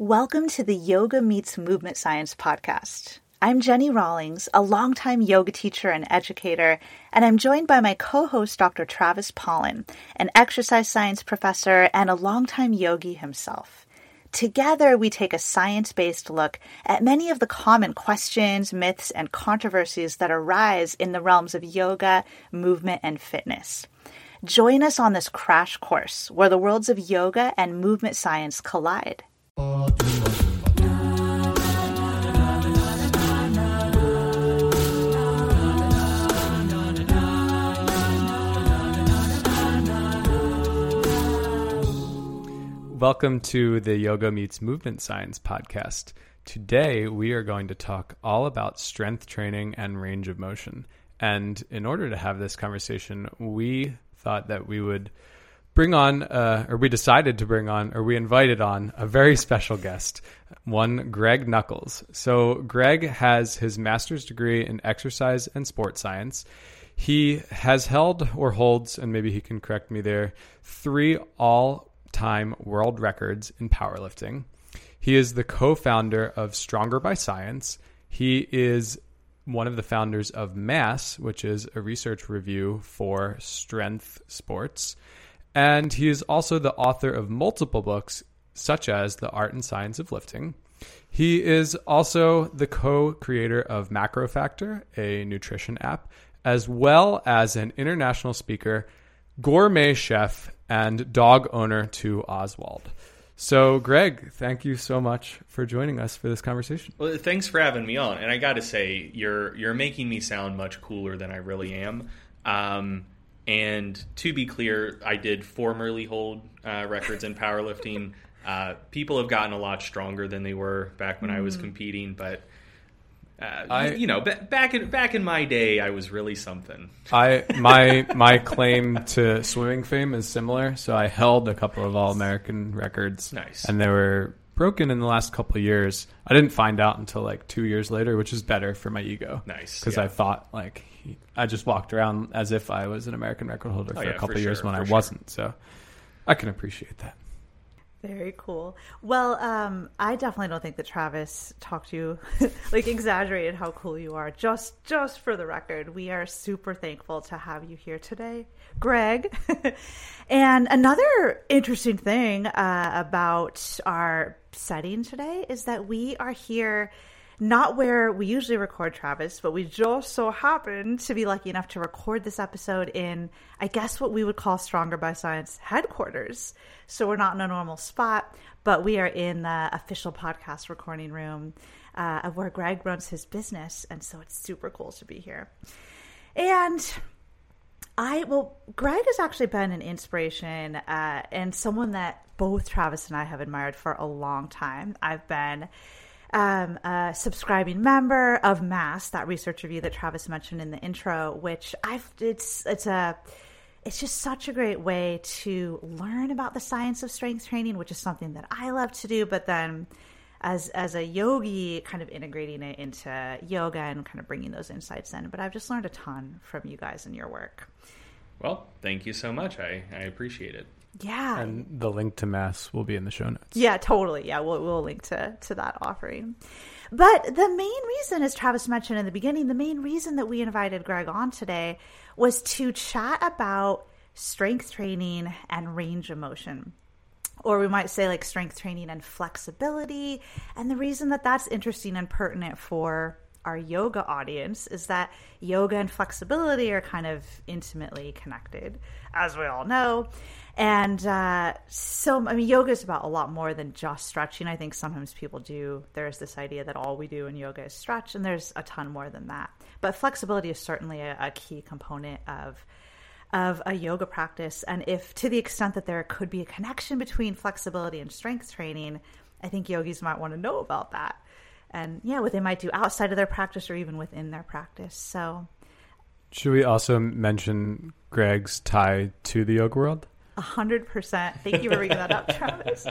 Welcome to the Yoga Meets Movement Science podcast. I'm Jenni Rawlings, a longtime yoga teacher and educator, and I'm joined by my co host, Dr. Travis Pollen, an exercise science professor and a longtime yogi himself. Together, we take a science based look at many of the common questions, myths, and controversies that arise in the realms of yoga, movement, and fitness. Join us on this crash course where the worlds of yoga and movement science collide. Welcome to the Yoga Meets Movement Science podcast. Today, we are going to talk all about strength training and range of motion. And in order to have this conversation, we thought that we would bring on, uh, or we decided to bring on, or we invited on a very special guest, one Greg Nuckols. So, Greg has his master's degree in exercise and sports science. He has held or holds, and maybe he can correct me there, three all time world records in powerlifting. He is the co founder of Stronger by Science. He is one of the founders of MASS, which is a research review for strength sports. And he is also the author of multiple books, such as The Art and Science of Lifting. He is also the co creator of Macro Factor, a nutrition app, as well as an international speaker, gourmet chef, and dog owner to Oswald. So, Greg, thank you so much for joining us for this conversation. Well, thanks for having me on. And I got to say, you're you're making me sound much cooler than I really am. Um, and to be clear, I did formerly hold uh, records in powerlifting. Uh, people have gotten a lot stronger than they were back when mm. I was mm. competing, but uh, I, you know, back in back in my day, I was really something. I my my claim to swimming fame is similar. So I held a couple of all American records. Nice, and they were broken in the last couple of years. I didn't find out until like two years later, which is better for my ego. Nice, because yeah. I thought like I just walked around as if I was an American record holder oh, for yeah, a couple for of years sure, when I sure. wasn't. So I can appreciate that. Very cool. Well, um, I definitely don't think that Travis talked to you, like exaggerated how cool you are. Just, just for the record, we are super thankful to have you here today, Greg. and another interesting thing uh, about our setting today is that we are here not where we usually record Travis, but we just so happened to be lucky enough to record this episode in, I guess, what we would call Stronger by Science headquarters. So we're not in a normal spot, but we are in the official podcast recording room uh, of where Greg runs his business. And so it's super cool to be here. And I, well, Greg has actually been an inspiration uh, and someone that both Travis and I have admired for a long time. I've been um, a subscribing member of Mass, that research review that Travis mentioned in the intro, which I've it's it's a it's just such a great way to learn about the science of strength training, which is something that I love to do, but then as as a yogi, kind of integrating it into yoga and kind of bringing those insights in. But I've just learned a ton from you guys and your work. Well, thank you so much. I, I appreciate it. Yeah. And the link to Mass will be in the show notes. Yeah, totally. Yeah, we'll, we'll link to, to that offering. But the main reason, as Travis mentioned in the beginning, the main reason that we invited Greg on today was to chat about strength training and range of motion. Or we might say like strength training and flexibility. And the reason that that's interesting and pertinent for our yoga audience is that yoga and flexibility are kind of intimately connected, as we all know. And uh, so, I mean, yoga is about a lot more than just stretching. I think sometimes people do, there's this idea that all we do in yoga is stretch, and there's a ton more than that. But flexibility is certainly a, a key component of of a yoga practice. And if to the extent that there could be a connection between flexibility and strength training, I think yogis might want to know about that. And yeah, what they might do outside of their practice or even within their practice. So, should we also mention Greg's tie to the yoga world? A hundred percent. Thank you for bringing that up, Travis.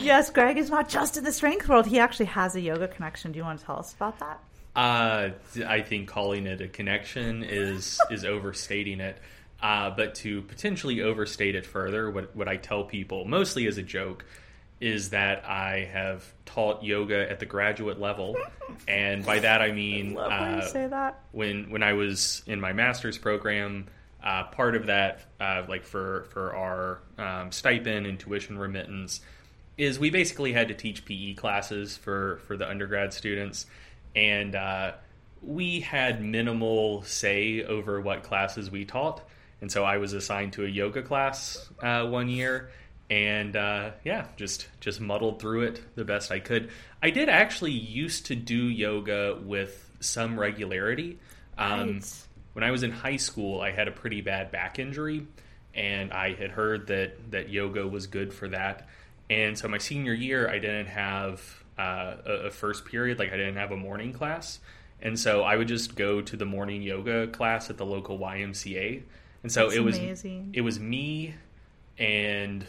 Yes, Greg is not just in the strength world. He actually has a yoga connection. Do you want to tell us about that? Uh, I think calling it a connection is is overstating it. Uh, but to potentially overstate it further, what what I tell people, mostly as a joke, is that I have taught yoga at the graduate level, and by that I mean you uh, say that. when when I was in my master's program, uh, part of that, uh, like for for our um, stipend and tuition remittance, is we basically had to teach PE classes for for the undergrad students, and uh, we had minimal say over what classes we taught, and so I was assigned to a yoga class uh, one year. And uh, yeah, just just muddled through it the best I could. I did actually used to do yoga with some regularity. Um, Right. When I was in high school, I had a pretty bad back injury, and I had heard that that yoga was good for that. And so my senior year, I didn't have uh, a, a first period, like I didn't have a morning class, and so I would just go to the morning yoga class at the local YMCA. And so That's it was amazing. it was me and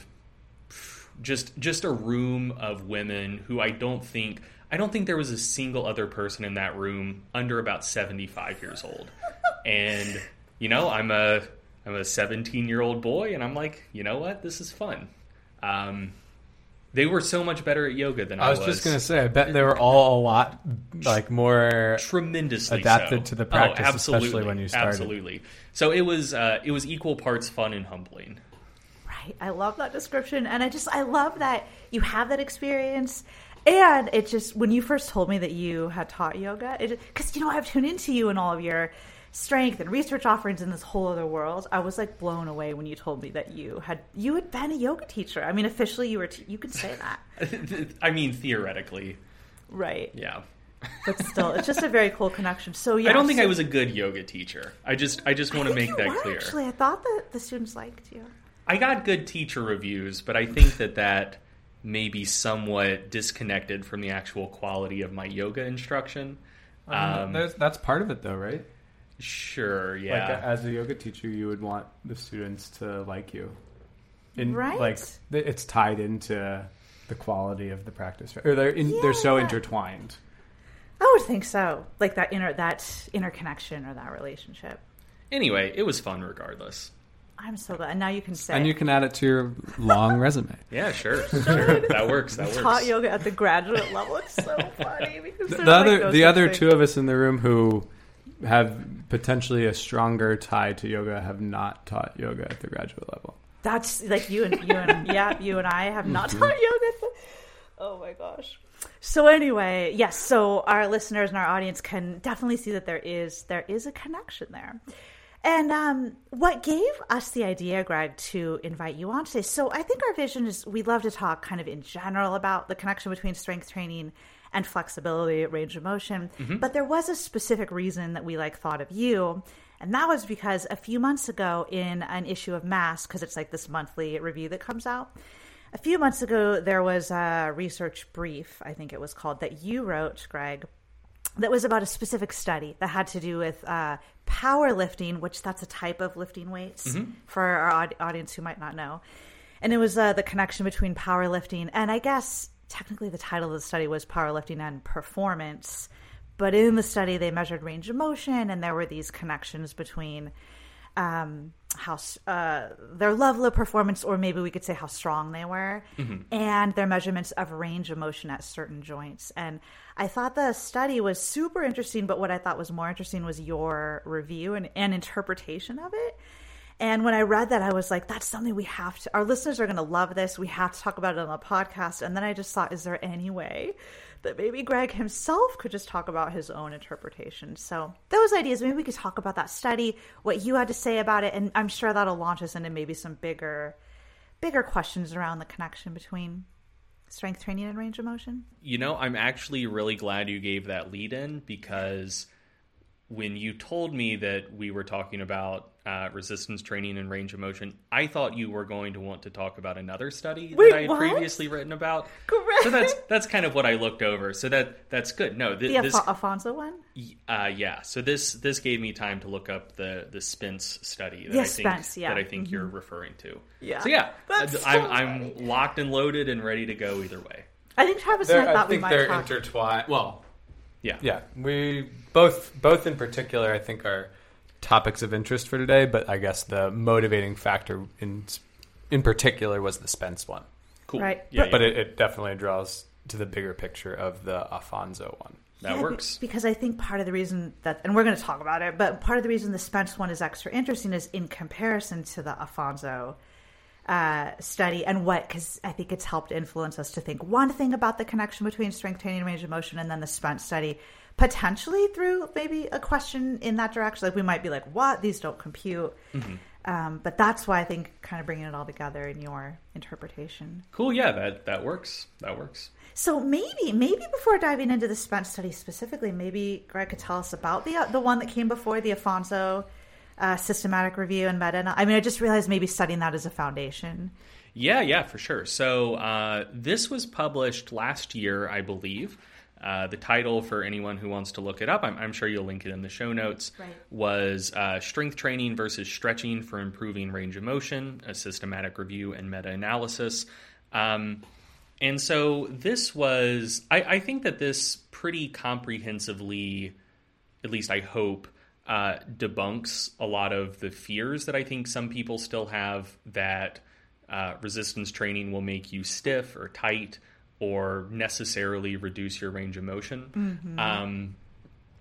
just just a room of women who I don't think I don't think there was a single other person in that room under about 75 years old. And you know, I'm a I'm a 17 year old boy, and I'm like, you know what, this is fun. Um, they were so much better at yoga than I, was. I was just gonna say, I bet they were all a lot like more. tremendously adapted so. to the practice, oh, especially when you started. Absolutely. So it was uh, it was equal parts fun and humbling. Right. I love that description. And I just, I love that you have that experience. And it just, when you first told me that you had taught yoga, it because, you know, I've tuned into you and all of your strength and research offerings in this whole other world. I was like blown away when you told me that you had, you had been a yoga teacher. I mean, officially you were, t- you could say that. I mean, theoretically, Right. yeah. But still, it's just a very cool connection. So, yeah. I don't think so- I was a good yoga teacher. I just I just want to make you that were, clear. Actually, I thought that the students liked you. I got good teacher reviews, but I think that that may be somewhat disconnected from the actual quality of my yoga instruction. Um, There's- that's part of it, though, right? Sure, Like yeah. as a yoga teacher, you would want the students to like you, in, Right. Like it's tied into the quality of the practice, or they're in, they're so intertwined. I would think so. Like that inner, that interconnection or that relationship. anyway, it was fun regardless. I'm so glad. And now you can say And you can add it to your long resume. Yeah, sure, sure. That works. That works. taught yoga at the graduate level. It's so funny because The there's like other the other things. two of us in the room who have potentially a stronger tie to yoga have not taught yoga at the graduate level. That's like you and you and yeah, you and I have not Mm-hmm. taught yoga. Oh my gosh. So anyway, yes. So our listeners and our audience can definitely see that there is there is a connection there. And um, what gave us the idea, Greg, to invite you on today? So I think our vision is we love to talk kind of in general about the connection between strength training and flexibility, range of motion. But there was a specific reason that we like thought of you, and that was because a few months ago in an issue of Mass, because it's like this monthly review that comes out. A few months ago, there was a research brief, I think it was called, that you wrote, Greg, that was about a specific study that had to do with uh, powerlifting, which that's a type of lifting weights for our aud- audience who might not know. And it was uh, the connection between powerlifting and I guess technically the title of the study was powerlifting and performance. But in the study, they measured range of motion, and there were these connections between um, how uh, their level of performance, or maybe we could say how strong they were, and their measurements of range of motion at certain joints. And I thought the study was super interesting, but what I thought was more interesting was your review and, and interpretation of it. And when I read that, I was like, that's something we have to, our listeners are going to love this. We have to talk about it on the podcast. And then I just thought, is there any way that maybe Greg himself could just talk about his own interpretation? So those ideas, maybe we could talk about that study, what you had to say about it. And I'm sure that'll launch us into maybe some bigger, bigger questions around the connection between strength training and range of motion. You know, I'm actually really glad you gave that lead in because when you told me that we were talking about uh, resistance training and range of motion, I thought you were going to want to talk about another study Wait, that I had what? previously written about. Correct. So that's that's kind of what I looked over. So that that's good. No, th- The this Alfo- Alfonso one? uh, yeah. So this this gave me time to look up the the Spence study that Yeah, I think Spence, yeah. Mm-hmm. that I think you're referring to. Yeah. So yeah, That's I'm so I'm locked and loaded and ready to go either way. I think Travis and I I thought we think might they're talk. intertwined. Well, Yeah. yeah, we both both in particular, I think, are topics of interest for today. But I guess the motivating factor in in particular was the Spence one. Cool. Right. Yeah, But- But it, it definitely draws to the bigger picture of the Afonso one. that Yeah, works. because I think part of the reason that, and we're going to talk about it, but part of the reason the Spence one is extra interesting is in comparison to the Afonso uh, study and what, because I think it's helped influence us to think one thing about the connection between strength training and range of motion, and then the Spence study potentially through maybe a question in that direction. Like we might be like, what? These don't compute. Um, but that's why I think kind of bringing it all together in your interpretation. Cool. Yeah, that that works. That works. So maybe, maybe before diving into the Spence study specifically, maybe Greg could tell us about the the one that came before the Afonso uh, systematic review and meta. I mean, I just realized maybe studying that as a foundation. Yeah, yeah, for sure. So uh, this was published last year, I believe. Uh, the title for anyone who wants to look it up, I'm, I'm sure you'll link it in the show notes, Right. was uh, Strength Training versus Stretching for Improving Range of Motion, a systematic review and meta analysis. Um, and so this was, I, I think that this pretty comprehensively, at least I hope, uh, debunks a lot of the fears that I think some people still have that uh, resistance training will make you stiff or tight or necessarily reduce your range of motion. Um,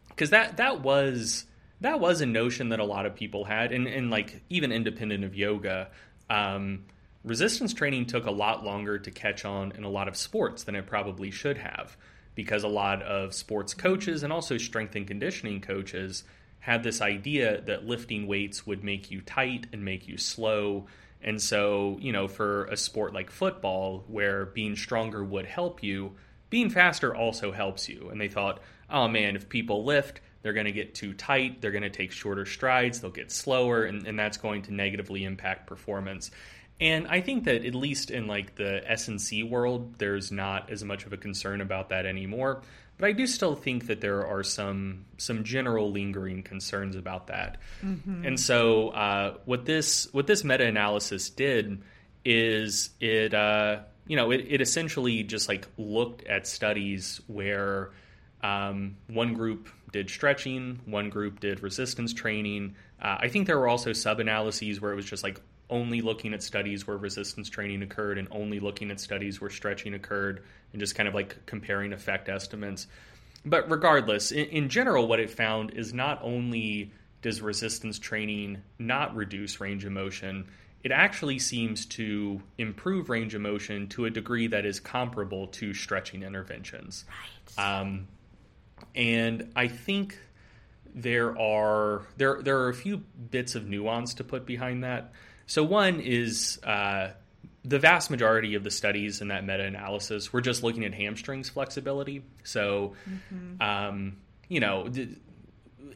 because that that was that was a notion that a lot of people had, and, and like even independent of yoga, um, resistance training took a lot longer to catch on in a lot of sports than it probably should have, because a lot of sports coaches and also strength and conditioning coaches had this idea that lifting weights would make you tight and make you slow. And so, you know, for a sport like football, where being stronger would help you, being faster also helps you. And they thought, oh man, if people lift, they're going to get too tight, they're going to take shorter strides, they'll get slower, and, and that's going to negatively impact performance. And I think that at least in like the S&C world, there's not as much of a concern about that anymore. But I do still think that there are some some general lingering concerns about that. And so uh, what this what this meta analysis did is it uh, you know it, it essentially just like looked at studies where um, one group did stretching, one group did resistance training. Uh, I think there were also sub analyses where it was just like only looking at studies where resistance training occurred and only looking at studies where stretching occurred and just kind of like comparing effect estimates. But regardless, in, in general, what it found is not only does resistance training not reduce range of motion, it actually seems to improve range of motion to a degree that is comparable to stretching interventions. Um, and I think there are there there are a few bits of nuance to put behind that. So one is uh, the vast majority of the studies in that meta analysis were just looking at hamstrings flexibility. So, um, you know.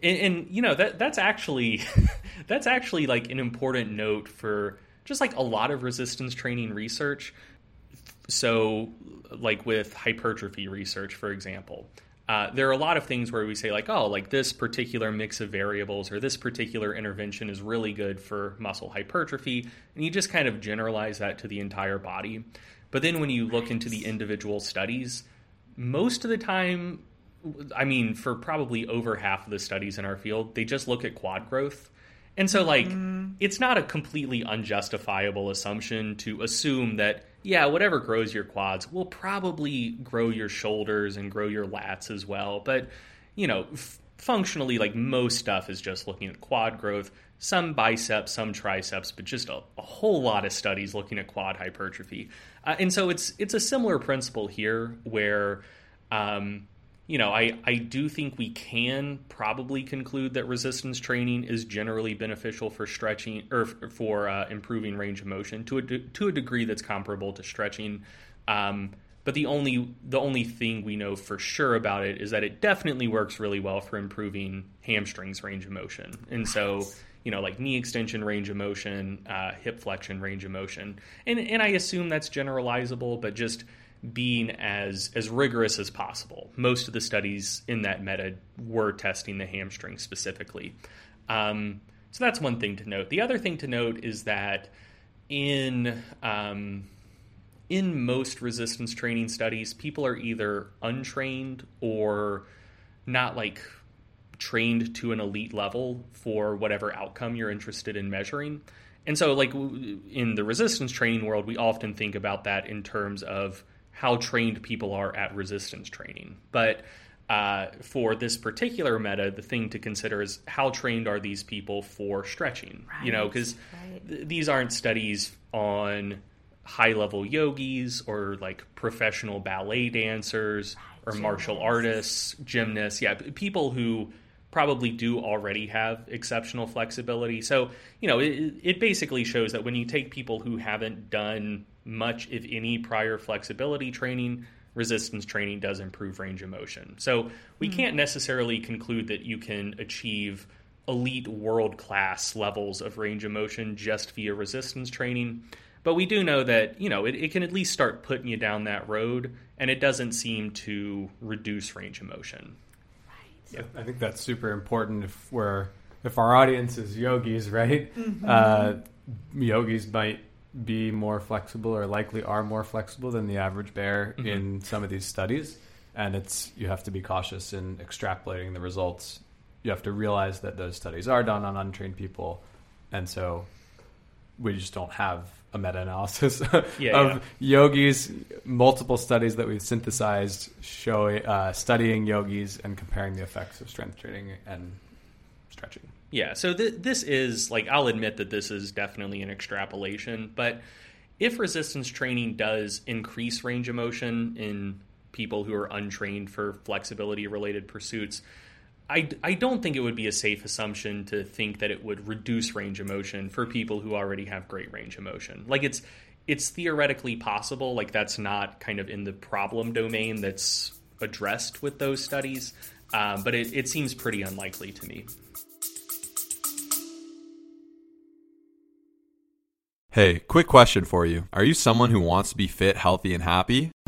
and, and you know that that's actually that's actually like an important note for just like a lot of resistance training research so like with hypertrophy research for example uh, there are a lot of things where we say like oh like this particular mix of variables or this particular intervention is really good for muscle hypertrophy. And you just kind of generalize that to the entire body. But then when you look into the individual studies most of the time i mean for probably over half of the studies in our field they just look at quad growth. And so, like, it's not a completely unjustifiable assumption to assume that, yeah, whatever grows your quads will probably grow your shoulders and grow your lats as well. But, you know, f- functionally, like, most stuff is just looking at quad growth, some biceps, some triceps, but just a, a whole lot of studies looking at quad hypertrophy. Uh, and so, it's it's a similar principle here where. Um, you know, I, I do think we can probably conclude that resistance training is generally beneficial for stretching or for uh, improving range of motion to a de- to a degree that's comparable to stretching. Um, but the only the only thing we know for sure about it is that it definitely works really well for improving hamstrings range of motion. And so, you know, like knee extension range of motion, uh, hip flexion range of motion, and and I assume that's generalizable, but just being as as rigorous as possible. Most of the studies in that meta were testing the hamstring specifically. Um, so that's one thing to note. The other thing to note is that in um, in most resistance training studies, people are either untrained or not like trained to an elite level for whatever outcome you're interested in measuring. and so, like in the resistance training world, we often think about that in terms of how trained people are at resistance training. But uh, for this particular meta, the thing to consider is how trained are these people for stretching? you know, because right. th- these aren't studies on high level yogis or like professional ballet dancers or martial artists, gymnasts. Yeah, people who probably do already have exceptional flexibility. So, you know, it, it basically shows that when you take people who haven't done much, if any, prior flexibility training, resistance training does improve range of motion. So, we hmm. can't necessarily conclude that you can achieve elite world class levels of range of motion just via resistance training. But we do know that, you know, it, it can at least start putting you down that road and it doesn't seem to reduce range of motion. I think that's super important if we're if our audience is yogis, right? Uh, yogis might be more flexible or likely are more flexible than the average bear in some of these studies, and it's you have to be cautious in extrapolating the results. You have to realize that those studies are done on untrained people, and so we just don't have a meta-analysis Yeah, of yeah. yogis multiple studies that we've synthesized showing uh, studying yogis and comparing the effects of strength training and stretching Yeah, so th- this is like I'll admit that this is definitely an extrapolation, but if resistance training does increase range of motion in people who are untrained for flexibility related pursuits, I, I don't think it would be a safe assumption to think that it would reduce range of motion for people who already have great range of motion. Like it's it's theoretically possible, like that's not kind of in the problem domain that's addressed with those studies, um, but it, it seems pretty unlikely to me. Hey, quick question for you. Are you someone who wants to be fit, healthy, and happy?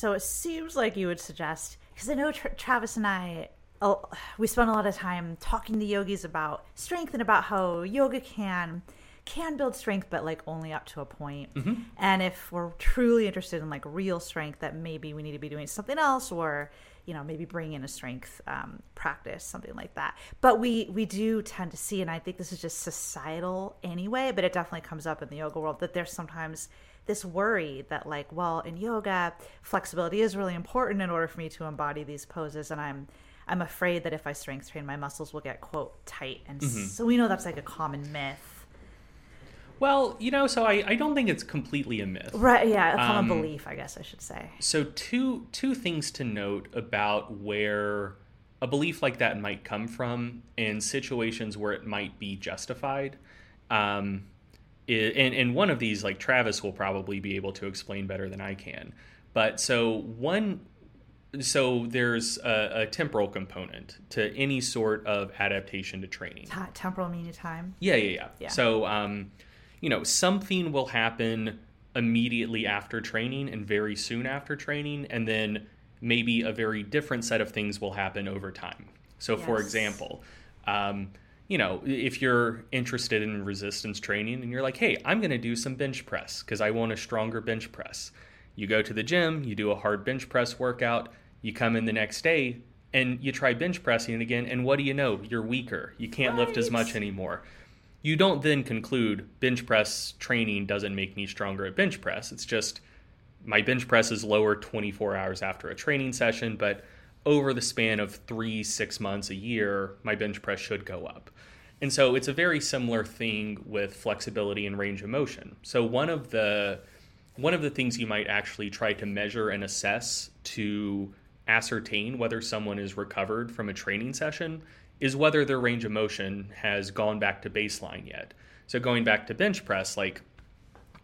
So it seems like you would suggest, because I know Tra- Travis and I, oh, we spend a lot of time talking to yogis about strength and about how yoga can can build strength, but like only up to a point. And if we're truly interested in like real strength, that maybe we need to be doing something else, or you know maybe bring in a strength um, practice, something like that. But we we do tend to see, and I think this is just societal anyway, but it definitely comes up in the yoga world that there's sometimes this worry that like well in yoga flexibility is really important in order for me to embody these poses and i'm i'm afraid that if i strength train my muscles will get quote tight and so we know that's like a common myth Well, you know, so I, I don't think it's completely a myth. right yeah a common Um, belief i guess i should say So two two things to note about where a belief like that might come from in situations where it might be justified. Um, i- and, and one of these, like Travis will probably be able to explain better than I can. But so one, so there's a, a temporal component to any sort of adaptation to training. Ti- temporal meaning time Yeah, yeah, yeah. Yeah. So, um, you know, something will happen immediately after training and very soon after training, and then maybe a very different set of things will happen over time. So, for example, um, you know, if you're interested in resistance training and you're like, hey, I'm going to do some bench press because I want a stronger bench press. You go to the gym, you do a hard bench press workout, you come in the next day and you try bench pressing again, and what do you know? You're weaker. You can't lift as much anymore. You don't then conclude bench press training doesn't make me stronger at bench press. It's just my bench press is lower 24 hours after a training session, but over the span of three, six months, a year, my bench press should go up. And so it's a very similar thing with flexibility and range of motion. So one of the one of the things you might actually try to measure and assess to ascertain whether someone is recovered from a training session is whether their range of motion has gone back to baseline yet. So going back to bench press, like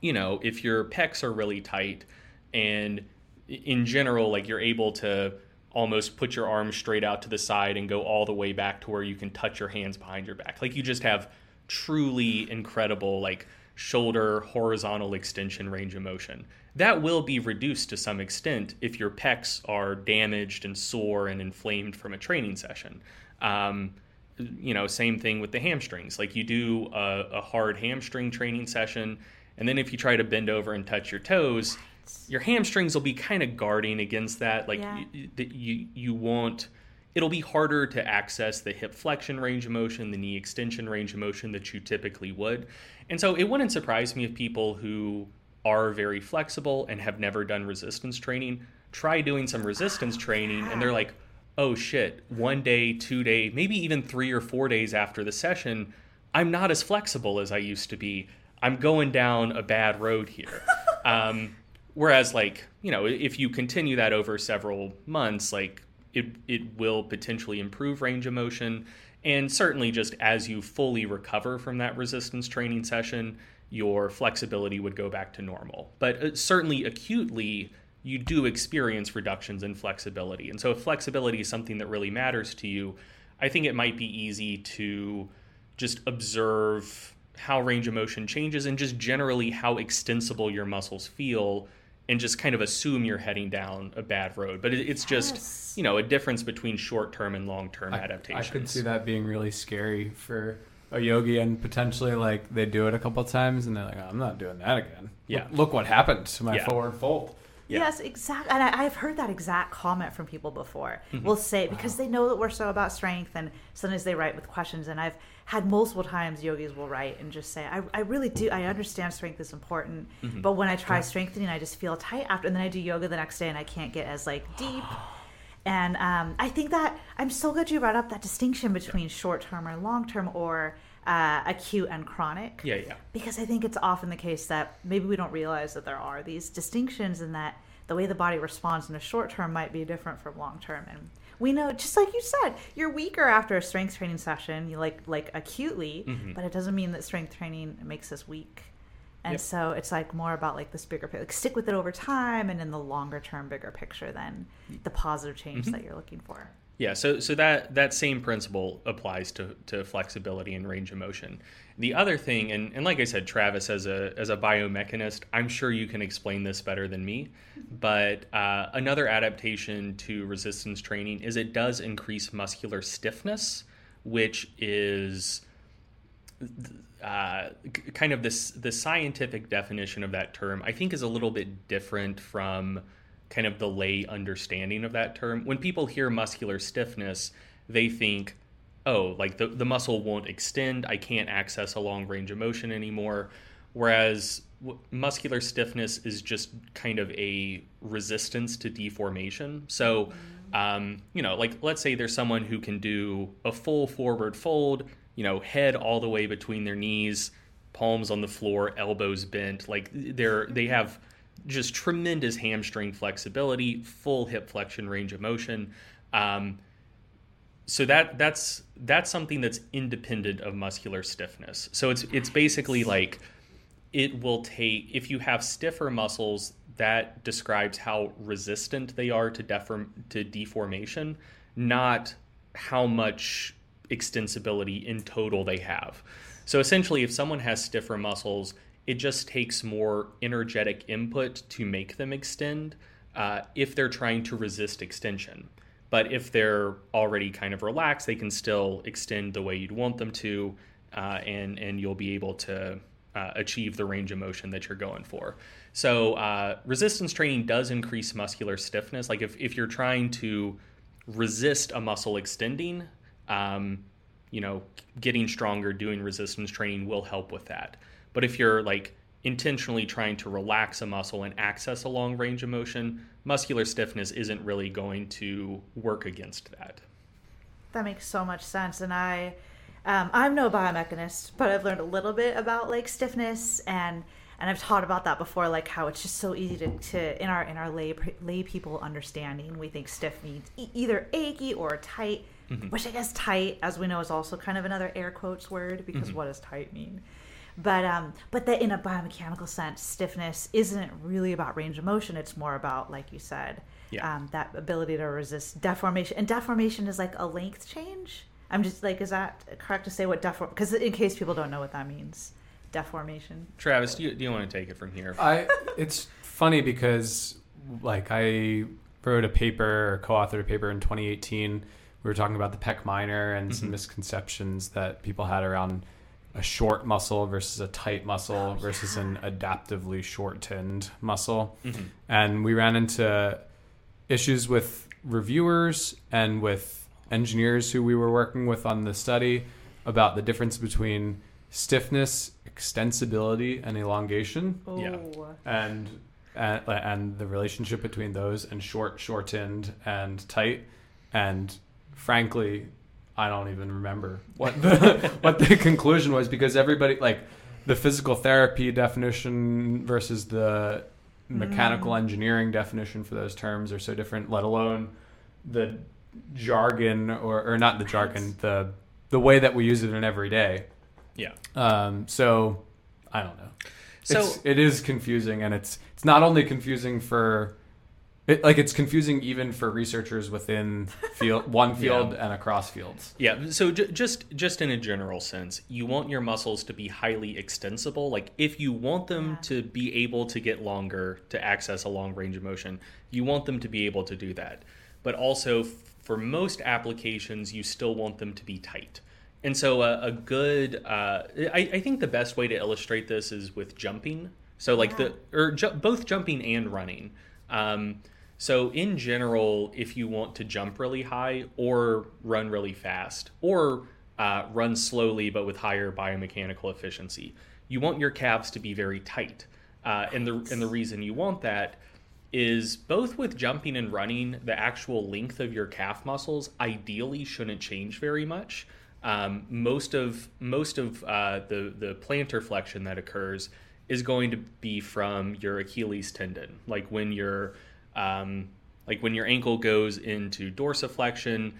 you know, if your pecs are really tight and in general, like you're able to almost put your arms straight out to the side and go all the way back to where you can touch your hands behind your back. Like you just have truly incredible, like shoulder horizontal extension range of motion. That will be reduced to some extent if your pecs are damaged and sore and inflamed from a training session. Um, you know, same thing with the hamstrings. Like you do a, a, hard hamstring training session, and then if you try to bend over and touch your toes, your hamstrings will be kind of guarding against that. Like Yeah. you, you, you won't. It'll be harder to access the hip flexion range of motion, the knee extension range of motion that you typically would. And so it wouldn't surprise me if people who are very flexible and have never done resistance training try doing some resistance training and they're like, oh shit, one day, two day, maybe even three or four days after the session, I'm not as flexible as I used to be. I'm going down a bad road here. um, whereas, like, you know, if you continue that over several months, like, it, it will potentially improve range of motion. And certainly, just as you fully recover from that resistance training session, your flexibility would go back to normal. But uh, certainly, acutely, you do experience reductions in flexibility. And so, if flexibility is something that really matters to you, I think it might be easy to just observe how range of motion changes and just generally how extensible your muscles feel and just kind of assume you're heading down a bad road. But it, it's just, Yes. you know, a difference between short term and long term I- adaptations. I could see that being really scary for a yogi and potentially like they do it a couple times and they're like, "Oh, I'm not doing that again. Yeah. Look, look what happened to my Yeah. forward fold. Yeah. Yes, exactly. And I, I've heard that exact comment from people before. Mm-hmm. We'll say because they know that we're so about strength, and sometimes they write with questions. And I've had multiple times yogis will write and just say, "I, I really do. I understand strength is important, Mm-hmm. but when I try strengthening, I just feel tight after, and then I do yoga the next day, and I can't get as like deep." And um, I think that I'm so glad you brought up that distinction between short term or long term or uh, acute and chronic Yeah, yeah. because I think it's often the case that maybe we don't realize that there are these distinctions and that the way the body responds in the short term might be different from long term. And we know, just like you said, you're weaker after a strength training session, you like like acutely, Mm-hmm. but it doesn't mean that strength training makes us weak. And Yep. so it's like more about like this bigger picture, like stick with it over time and in the longer term, bigger picture than the positive change Mm-hmm. that you're looking for. Yeah, so so that that same principle applies to, to flexibility and range of motion. The other thing, and, and like I said, Travis, as a as a biomechanist, I'm sure you can explain this better than me. But uh, another adaptation to resistance training is it does increase muscular stiffness, which is uh, kind of this the scientific definition of that term. I think is a little bit different from kind of the lay understanding of that term. When people hear muscular stiffness, they think, oh, like the, the muscle won't extend. I can't access a long range of motion anymore. Whereas w- muscular stiffness is just kind of a resistance to deformation. So, um, you know, like let's say there's someone who can do a full forward fold, you know, head all the way between their knees, palms on the floor, elbows bent. Like they're they have just tremendous hamstring flexibility, full hip flexion range of motion. Um, so that that's that's something that's independent of muscular stiffness. So it's it's basically like it will take if you have stiffer muscles that describes how resistant they are to deform to deformation, not how much extensibility in total they have. So essentially if someone has stiffer muscles, it just takes more energetic input to make them extend uh, if they're trying to resist extension. But if they're already kind of relaxed, they can still extend the way you'd want them to, uh, and and you'll be able to uh, achieve the range of motion that you're going for. So uh, resistance training does increase muscular stiffness. Like if if you're trying to resist a muscle extending, um, you know, getting stronger, doing resistance training will help with that. But if you're like intentionally trying to relax a muscle and access a long range of motion, muscular stiffness isn't really going to work against that. That makes so much sense. And I, um, I'm no biomechanist, but I've learned a little bit about like stiffness and and I've taught about that before, like how it's just so easy to, to in our in our lay lay people understanding, we think stiff means e- either achy or tight, which I guess tight, as we know, is also kind of another air quotes word because what does tight mean? But um, but that in a biomechanical sense, stiffness isn't really about range of motion. It's more about, like you said, Yeah. um, that ability to resist deformation. And deformation is like a length change. I'm just like, is that correct to say what deform? Because in case people don't know what that means, deformation. Travis, do you, do you want to take it from here? I it's funny because like I wrote a paper or co-authored a paper in 2018. We were talking about the pec minor and some misconceptions that people had around a short muscle versus a tight muscle versus an adaptively shortened muscle. Mm-hmm. And we ran into issues with reviewers and with engineers who we were working with on the study about the difference between stiffness, extensibility, and elongation, Oh, Yeah. and and, and the relationship between those and short, shortened, and tight. And frankly, I don't even remember what the what the conclusion was because everybody like the physical therapy definition versus the mechanical engineering definition for those terms are so different. Let alone the jargon or or not the jargon the the way that we use it in every day. Yeah. Um, so I don't know. So- it's, it is confusing, and it's it's not only confusing for it, like it's confusing even for researchers within field one field and across fields. Yeah, so j- just just in a general sense, you want your muscles to be highly extensible. Like if you want them Yeah. to be able to get longer to access a long range of motion, you want them to be able to do that. But also f- for most applications, you still want them to be tight. And so a, a good, uh, I, I think the best way to illustrate this is with jumping. So like the or ju- both jumping and running. Um, so in general, if you want to jump really high or run really fast or uh, run slowly but with higher biomechanical efficiency, you want your calves to be very tight. Uh, and the and the reason you want that is both with jumping and running, the actual length of your calf muscles ideally shouldn't change very much. Um, most of most of uh, the the plantar flexion that occurs is going to be from your Achilles tendon, like when your um, like when your ankle goes into dorsiflexion.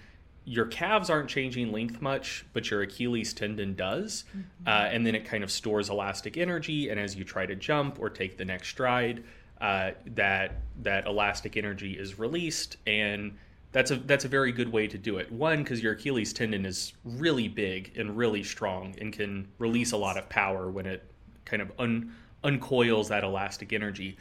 Your calves aren't changing length much, but your Achilles tendon does, uh, and then it kind of stores elastic energy. And as you try to jump or take the next stride, uh, that that elastic energy is released, and that's a that's a very good way to do it. One, because your Achilles tendon is really big and really strong and can release a lot of power when it kind of un, uncoils that elastic energy.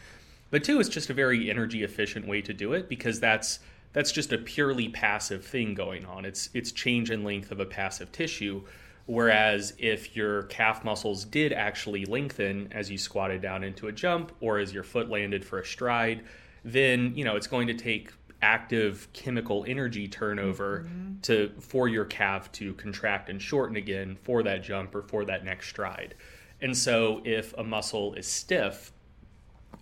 But two, it's just a very energy efficient way to do it because that's that's just a purely passive thing going on. It's it's change in length of a passive tissue. Whereas if your calf muscles did actually lengthen as you squatted down into a jump or as your foot landed for a stride, then you know it's going to take active chemical energy turnover mm-hmm. to for your calf to contract and shorten again for that jump or for that next stride. And so if a muscle is stiff,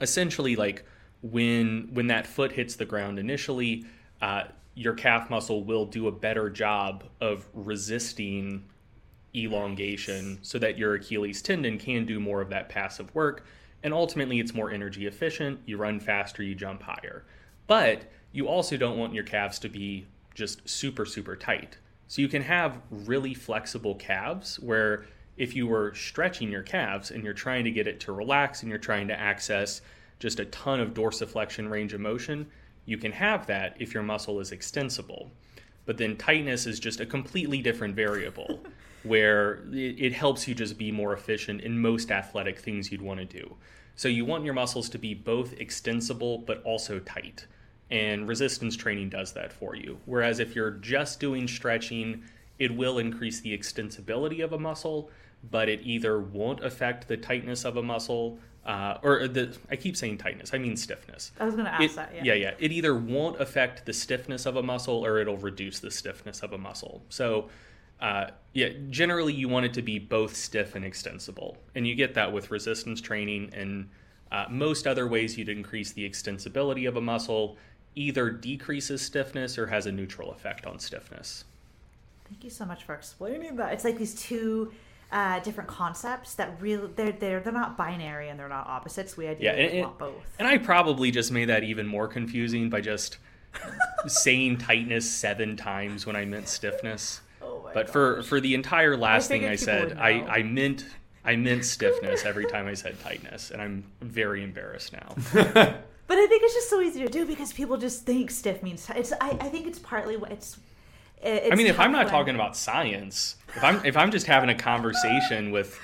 essentially like when when that foot hits the ground initially, uh, your calf muscle will do a better job of resisting elongation so that your Achilles tendon can do more of that passive work. And ultimately, it's more energy efficient. You run faster, you jump higher. But you also don't want your calves to be just super, super tight. So you can have really flexible calves where if you were stretching your calves and you're trying to get it to relax and you're trying to access just a ton of dorsiflexion range of motion, you can have that if your muscle is extensible. But then tightness is just a completely different variable where it, it helps you just be more efficient in most athletic things you'd want to do. So you want your muscles to be both extensible but also tight. And resistance training does that for you. Whereas if you're just doing stretching, it will increase the extensibility of a muscle, but it either won't affect the tightness of a muscle, uh, or the I keep saying tightness, I mean stiffness. I was going to ask It- that. Yeah. yeah, yeah. It either won't affect the stiffness of a muscle or it'll reduce the stiffness of a muscle. So, uh, yeah, generally you want it to be both stiff and extensible, and you get that with resistance training and uh, most other ways you'd increase the extensibility of a muscle. Either decreases stiffness or has a neutral effect on stiffness. Thank you so much for explaining that. It's like these two uh, different concepts that really they're they're they're not binary and they're not opposites. We Yeah, ideally and, and, want both. and I probably just made that even more confusing by just saying tightness seven times when I meant stiffness. Oh my But for for the entire last thing I said, I. I meant I meant stiffness every time I said tightness, and I'm very embarrassed now. But I think it's just so easy to do because people just think stiff means t- it's. I, I think it's partly what it's. It- I mean, if I'm not when- talking about science, if I'm if I'm just having a conversation with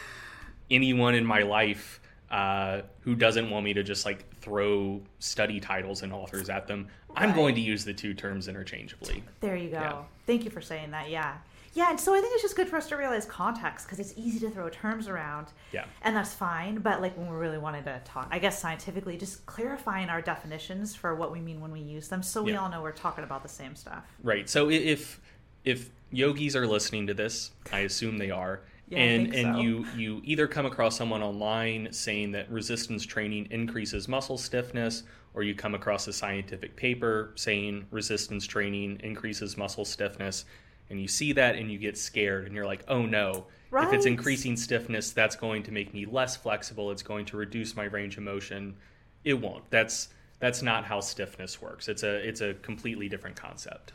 anyone in my life uh, who doesn't want me to just like throw study titles and authors at them, I'm going to use the two terms interchangeably. There you go. Yeah. Thank you for saying that. Yeah. Yeah, and so I think it's just good for us to realize context because it's easy to throw terms around. Yeah. And that's fine. But like when we really wanted to talk, I guess scientifically, just clarifying our definitions for what we mean when we use them so we Yeah. all know we're talking about the same stuff. Right. So if if yogis are listening to this, I assume they are. Yeah, and and so. you you either come across someone online saying that resistance training increases muscle stiffness or you come across a scientific paper saying resistance training increases muscle stiffness and you see that and you get scared and you're like, "Oh no. If it's increasing stiffness, that's going to make me less flexible. It's going to reduce my range of motion." It won't. That's that's not how stiffness works. It's a it's a completely different concept.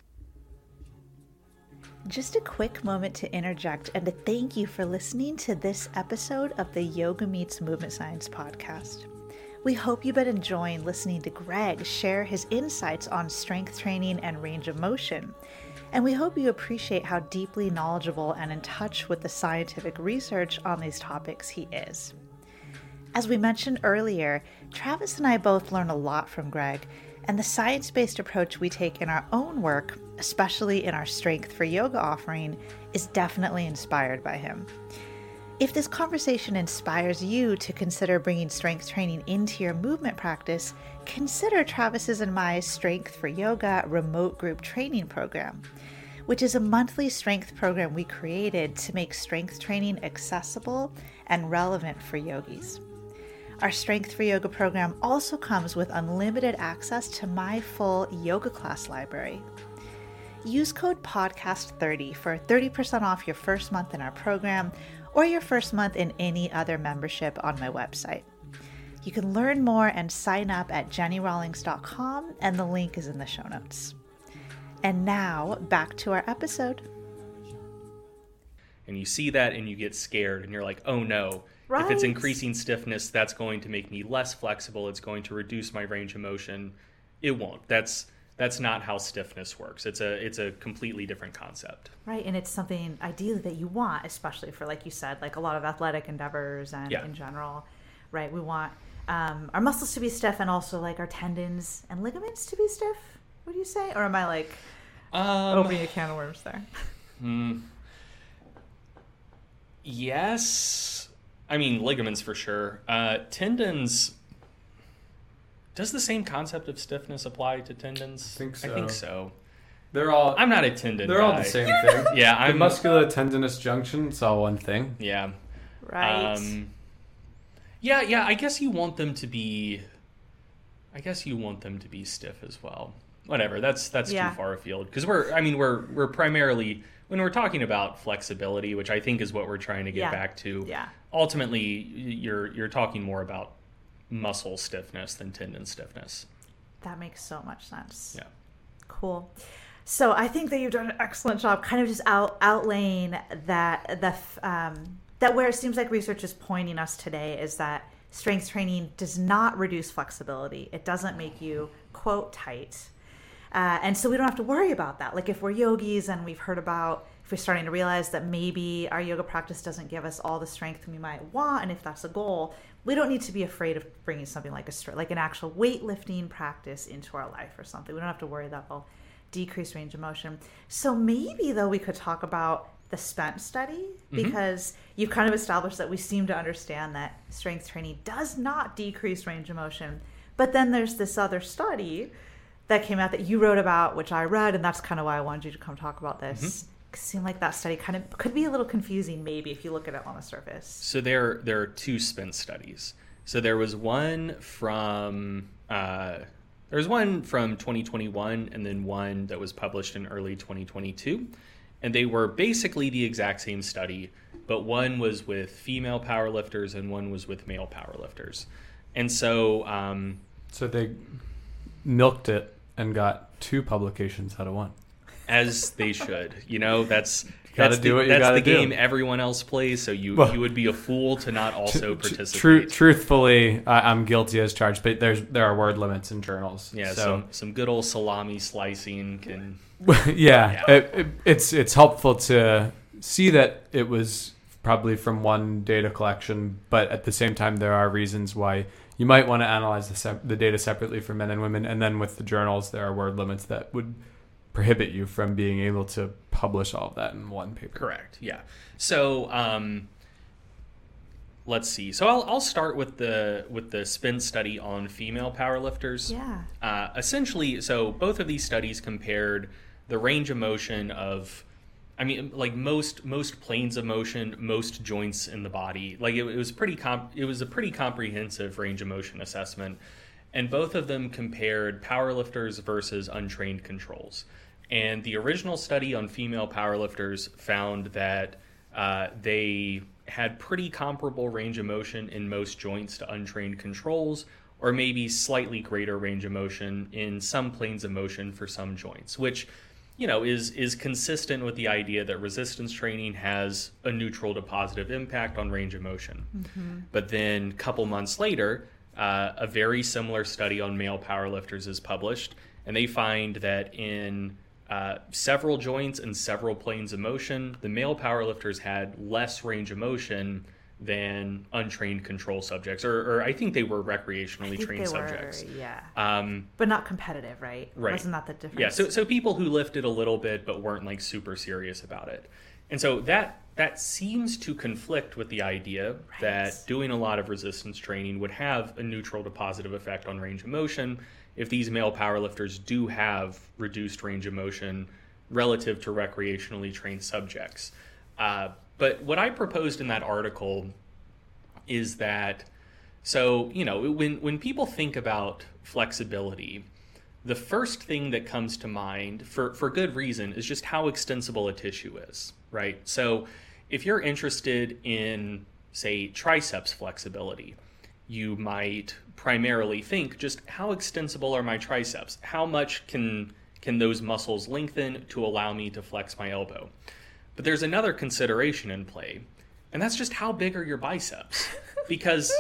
Just a quick moment to interject and to thank you for listening to this episode of the Yoga Meets Movement Science podcast. We hope you've been enjoying listening to Greg share his insights on strength training and range of motion. And we hope you appreciate how deeply knowledgeable and in touch with the scientific research on these topics he is. As we mentioned earlier, Travis and I both learn a lot from Greg, and the science based approach we take in our own work, especially in our Strength for Yoga offering, is definitely inspired by him. If this conversation inspires you to consider bringing strength training into your movement practice, consider Travis's and my Strength for Yoga remote group training program, which is a monthly strength program we created to make strength training accessible and relevant for yogis. Our Strength for Yoga program also comes with unlimited access to my full yoga class library. Use code PODCAST30 for 30% off your first month in our program or your first month in any other membership on my website. You can learn more and sign up at jennirawlings.com, and the link is in the show notes. And now, back to our episode. and you see that and you get scared and you're like oh no if it's increasing stiffness that's going to make me less flexible it's going to reduce my range of motion it won't that's that's not how stiffness works it's a it's a completely different concept Right, and it's something ideally that you want, especially for like you said, like a lot of athletic endeavors and Yeah. in general. Right, we want um, our muscles to be stiff and also like our tendons and ligaments to be stiff. Would you say, or am I like um, opening a can of worms there? hmm. yes i mean ligaments for sure uh, tendons does the same concept of stiffness apply to tendons I think i think so. so They're all i'm not a tendon they're all the same thing. yeah the i'm muscular tendinous junction, it's all one thing. yeah Right. Um, yeah, yeah. I guess you want them to be. I guess you want them to be stiff as well. Whatever. That's that's Yeah. too far afield because we're. I mean, we're we're primarily when we're talking about flexibility, which I think is what we're trying to get Yeah. back to. Yeah. Ultimately, you're you're talking more about muscle stiffness than tendon stiffness. that makes so much sense. Yeah. Cool. So I think that you've done an excellent job, kind of just out outlaying that the um, that where it seems like research is pointing us today is that strength training does not reduce flexibility. It doesn't make you quote tight, uh, and so we don't have to worry about that. Like if we're yogis and we've heard about, if we're starting to realize that maybe our yoga practice doesn't give us all the strength we might want, and if that's a goal, we don't need to be afraid of bringing something like a like an actual weightlifting practice into our life or something. We don't have to worry that will decrease range of motion. So maybe though we could talk about the spent study mm-hmm. because you've kind of established that we seem to understand that strength training does not decrease range of motion. But then there's this other study that came out that you wrote about, which I read, and that's kind of why I wanted you to come talk about this. It seemed like that study kind of could be a little confusing, maybe if you look at it on the surface. So there there are two spin studies. So there was one from uh, there was one from 2021 and then one that was published in early 2022, and they were basically the exact same study, but one was with female powerlifters and one was with male powerlifters. And so um, So they milked it and got two publications out of one. As they should, you know, that's that's the, that's the game do. everyone else plays. So you Well- you would be a fool to not also Tr- participate. Tru- truthfully, I, I'm guilty as charged, but there's there are word limits in journals. Yeah, so some some good old salami slicing can. yeah, It, it, it's it's helpful to see that it was probably from one data collection, but at the same time, there are reasons why you might want to analyze the, sep- the data separately for men and women. And then with the journals, there are word limits that would prohibit you from being able to publish all of that in one paper. Correct. Yeah. So um, let's see. So I'll, I'll start with the with the spin study on female powerlifters. Yeah. Uh, essentially, so both of these studies compared the range of motion of, I mean, like most most planes of motion, most joints in the body. Like it, it was pretty comp- it was a pretty comprehensive range of motion assessment, and both of them compared powerlifters versus untrained controls. And the original study on female powerlifters found that uh, they had pretty comparable range of motion in most joints to untrained controls, or maybe slightly greater range of motion in some planes of motion for some joints, which you know is is consistent with the idea that resistance training has a neutral to positive impact on range of motion. But then a couple months later, uh, a very similar study on male powerlifters is published, and they find that in uh, several joints and several planes of motion, the male powerlifters had less range of motion than untrained control subjects, or, or I think they were recreationally trained subjects. were, yeah. Um, but not competitive, right? Right. Wasn't that the difference? yeah, so so people who lifted a little bit but weren't like super serious about it, and so that that seems to conflict with the idea that doing a lot of resistance training would have a neutral to positive effect on range of motion if these male powerlifters do have reduced range of motion relative to recreationally trained subjects. Uh, but what I proposed in that article is that so you know when when people think about flexibility the first thing that comes to mind for for good reason is just how extensible a tissue is right so if you're interested in say triceps flexibility you might primarily think just how extensible are my triceps? How much can can those muscles lengthen to allow me to flex my elbow? But there's another consideration in play and that's just how big are your biceps? Because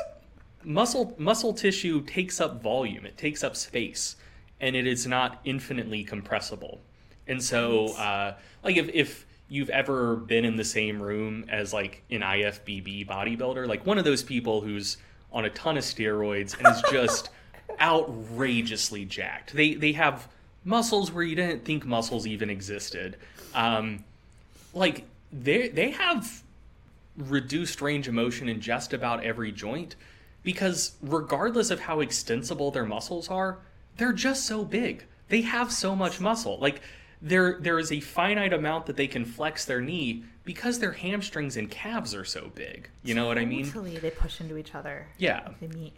muscle muscle tissue takes up volume it takes up space and it is not infinitely compressible. And so uh, like if, if you've ever been in the same room as like an ifbb bodybuilder like one of those people who's on a ton of steroids and is just outrageously jacked they they have muscles where you didn't think muscles even existed um, like they they have reduced range of motion in just about every joint because regardless of how extensible their muscles are, they're just so big. They have so much muscle. Like there there is a finite amount that they can flex their knee because their hamstrings and calves are so big. You know what I mean? Totally, they push into each other. Yeah. They meet.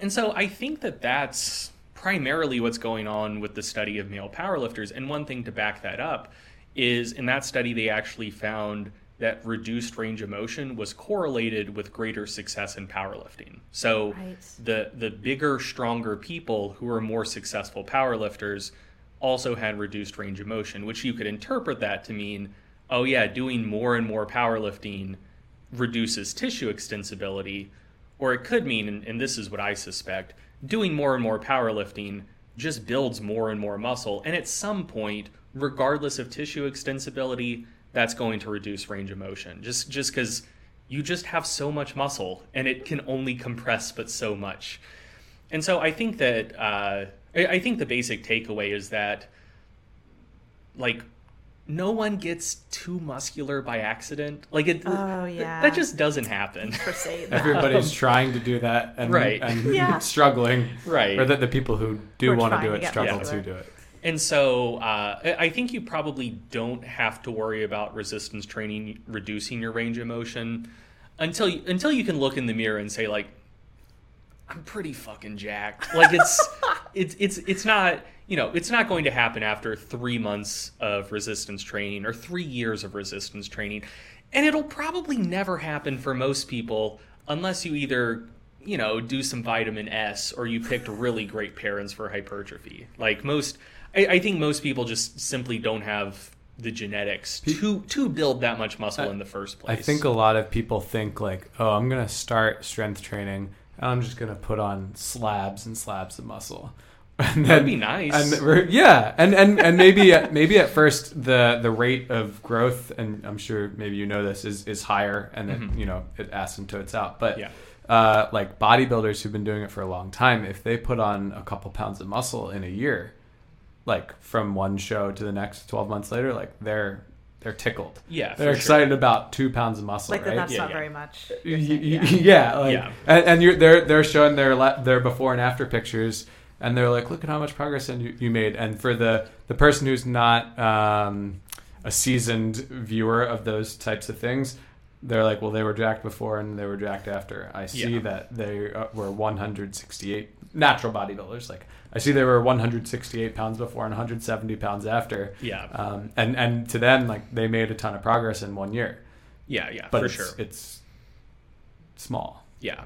And so I think that that's primarily what's going on with the study of male powerlifters. And one thing to back that up is in that study, they actually found that reduced range of motion was correlated with greater success in powerlifting. So Right. the the bigger, stronger people who are more successful powerlifters also had reduced range of motion, which you could interpret that to mean, oh yeah, doing more and more powerlifting reduces tissue extensibility, or it could mean, and, and this is what I suspect, doing more and more powerlifting just builds more and more muscle, and at some point, regardless of tissue extensibility, that's going to reduce range of motion. Just just because you just have so much muscle, and it can only compress but so much. And so I think that uh, I I think the basic takeaway is that like no one gets too muscular by accident. Like it, Oh, yeah. that just doesn't happen. For say that. Everybody's trying to do that and, Right. and Yeah. struggling. Right. Or that the people who do We're want to do it struggle muscular. to do it. And so uh, I I think you probably don't have to worry about resistance training reducing your range of motion until you, until you can look in the mirror and say like, I'm pretty fucking jacked. Like it's it's it's it's not you know it's not going to happen after three months of resistance training or three years of resistance training, and it'll probably never happen for most people unless you either you know do some vitamin S or you picked really great parents for hypertrophy. Like most, I, I think most people just simply don't have the genetics to to build that much muscle in the first place. I think a lot of people think like, oh, I'm gonna start strength training and I'm just gonna put on slabs and slabs of muscle. And That'd be nice. And yeah, and and and maybe at, maybe at first the the rate of growth, and I'm sure maybe you know this is is higher, and it you know it asymptotes out. But Mm-hmm. Yeah. uh, like bodybuilders who've been doing it for a long time, if they put on a couple pounds of muscle in a year, like from one show to the next, 12 months later, like they're they're tickled. Yeah, they're for sure. excited about two pounds of muscle. Like right? that's Yeah, not yeah. very much. Y- y- Yeah. yeah, like, Yeah. and, and you're they're they're showing their la- their before and after pictures, and they're like, look at how much progress and you, you made. And for the the person who's not um, a seasoned viewer of those types of things, they're like, well, they were jacked before and they were jacked after. I see Yeah. that they uh, were 168 natural bodybuilders. Like I see they were 168 pounds before and 170 pounds after. Yeah. Um, and and to them, like they made a ton of progress in one year, yeah, yeah, but for it's, sure. it's small. Yeah.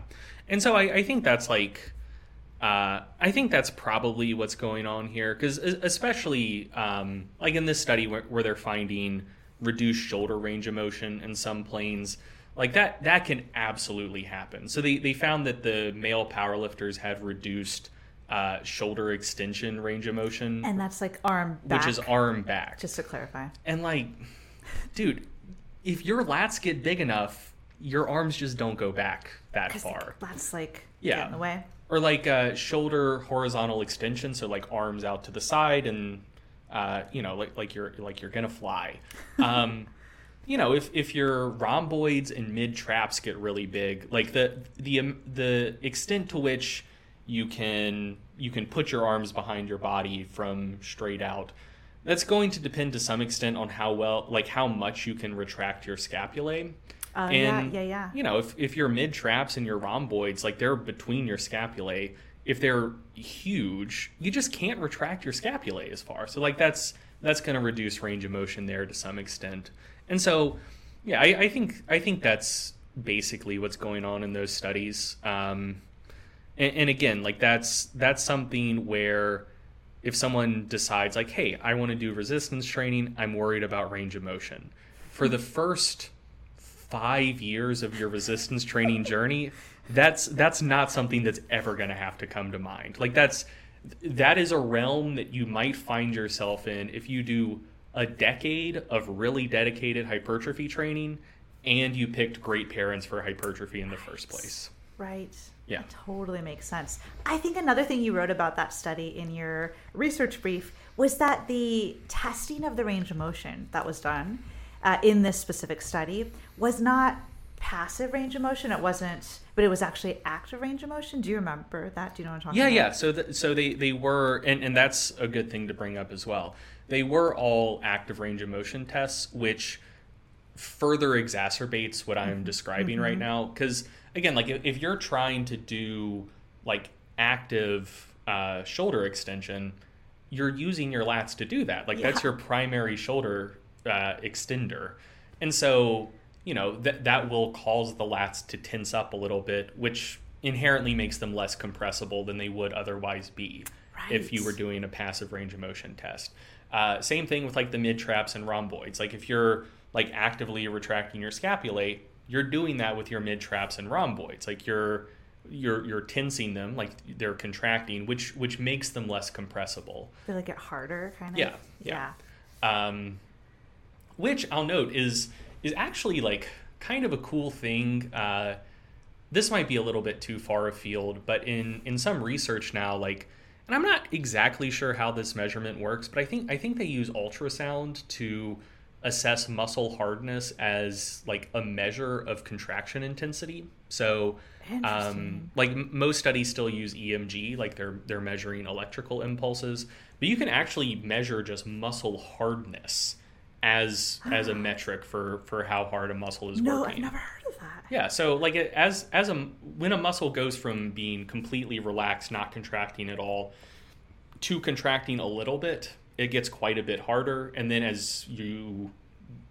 And so I, I think that's like, uh, I think that's probably what's going on here. Because especially um, like in this study where, where they're finding reduced shoulder range of motion in some planes, like that, that can absolutely happen. So they, they found that the male powerlifters had reduced uh, shoulder extension range of motion, And that's like arm back. which is arm back. just to clarify. And like, dude, if your lats get big enough, your arms just don't go back that far. That's like Yeah. in the way. Or like uh, shoulder horizontal extension, so like arms out to the side, and uh, you know, like like you're like you're gonna fly. Um, you know, if if your rhomboids and mid traps get really big, like the the the extent to which you can you can put your arms behind your body from straight out, that's going to depend to some extent on how well, like how much you can retract your scapulae. Uh, yeah, And, yeah, yeah. You know, if, if your mid traps and your rhomboids, like they're between your scapulae, if they're huge, you just can't retract your scapulae as far. So like that's that's going to reduce range of motion there to some extent. And so, yeah, I, I think I think that's basically what's going on in those studies. Um, and, and again, like that's that's something where if someone decides like, hey, I want to do resistance training, I'm worried about range of motion. For the first five years of your resistance training journey, that's that's not something that's ever going to have to come to mind. Like that's that is a realm that you might find yourself in if you do a decade of really dedicated hypertrophy training and you picked great parents for hypertrophy in the first place. Right. Yeah. That totally makes sense. I think another thing you wrote about that study in your research brief was that the testing of the range of motion that was done uh, in this specific study was not passive range of motion. It wasn't, but it was actually active range of motion. Do you remember that? Do you know what I'm talking Yeah, about? yeah. yeah. So, th- so they they were, and and that's a good thing to bring up as well. They were all active range of motion tests, which further exacerbates what I'm describing right now. Because again, like if, if you're trying to do like active uh, shoulder extension, you're using your lats to do that. Like that's your primary shoulder uh, extender, and so you know that that will cause the lats to tense up a little bit, which inherently makes them less compressible than they would otherwise be if you were doing a passive range of motion test. Uh, same thing with like the mid traps and rhomboids. Like if you're like actively retracting your scapulae, you're doing that with your mid traps and rhomboids. Like you're you're you're tensing them, like they're contracting, which which makes them less compressible. They like get harder, kind of. Yeah, yeah. Um, which I'll note is is actually like kind of a cool thing. Uh, this might be a little bit too far afield, but in in some research now, like, and I'm not exactly sure how this measurement works, but I think I think they use ultrasound to assess muscle hardness as like a measure of contraction intensity. So, um, like m- most studies still use EMG, like they're they're measuring electrical impulses, but you can actually measure just muscle hardness as as a metric for for how hard a muscle is No, working. I've never heard of that. Yeah, so like it- as as a when a muscle goes from being completely relaxed, not contracting at all, to contracting a little bit, it gets quite a bit harder, and then as you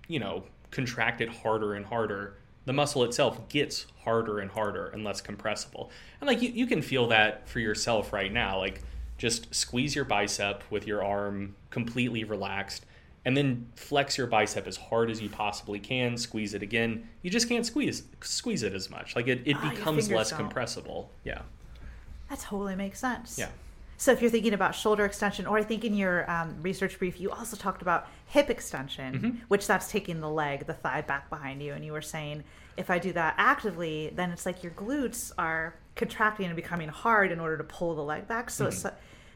you know contract it harder and harder, the muscle itself gets harder and harder and less compressible. And like you, you can feel that for yourself right now. Like just squeeze your bicep with your arm completely relaxed and then flex your bicep as hard as you possibly can, squeeze it again. You just can't squeeze squeeze it as much. Like it, it Ah, becomes less don't. compressible. Yeah. That totally makes sense. Yeah. So if you're thinking about shoulder extension, or I think in your um, research brief, you also talked about hip extension, Mm-hmm. which that's taking the leg, the thigh back behind you. And you were saying if I do that actively, then it's like your glutes are contracting and becoming hard in order to pull the leg back. So, it's, so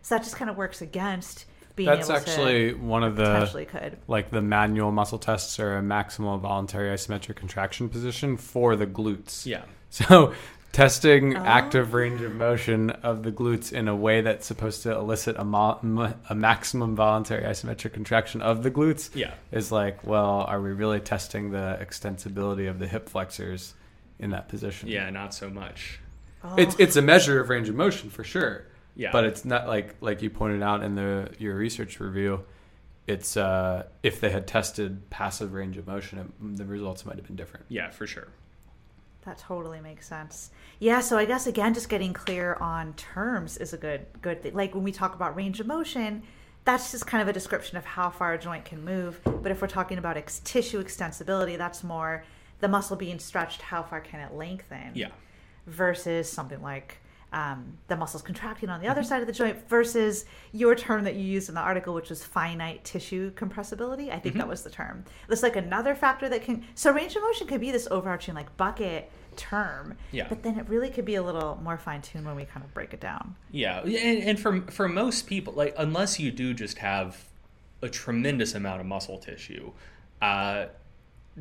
that just kind of works against being That's able actually to one of potentially the could. like the manual muscle tests or a maximal voluntary isometric contraction position for the glutes. Yeah. So testing Oh. active range of motion of the glutes in a way that's supposed to elicit a, mo- m- a maximum voluntary isometric contraction of the glutes Yeah. is like, well, are we really testing the extensibility of the hip flexors in that position? Yeah, not so much. It's it's a measure of range of motion for sure. Yeah. But it's not like like you pointed out in the your research review. It's uh, if they had tested passive range of motion, it, the results might have been different. Yeah, for sure. That totally makes sense. Yeah, so I guess again, just getting clear on terms is a good good thing. Like when we talk about range of motion, that's just kind of a description of how far a joint can move. But if we're talking about ex- tissue extensibility, that's more the muscle being stretched. How far can it lengthen? Yeah. Versus something like um, the muscles contracting on the other side of the joint. Versus your term that you used in the article, which was finite tissue compressibility. I think that was the term. That's like another factor that can. So range of motion could be this overarching like bucket term. Yeah. But then it really could be a little more fine tuned when we kind of break it down. Yeah, and, and for for most people, like unless you do just have a tremendous amount of muscle tissue, uh,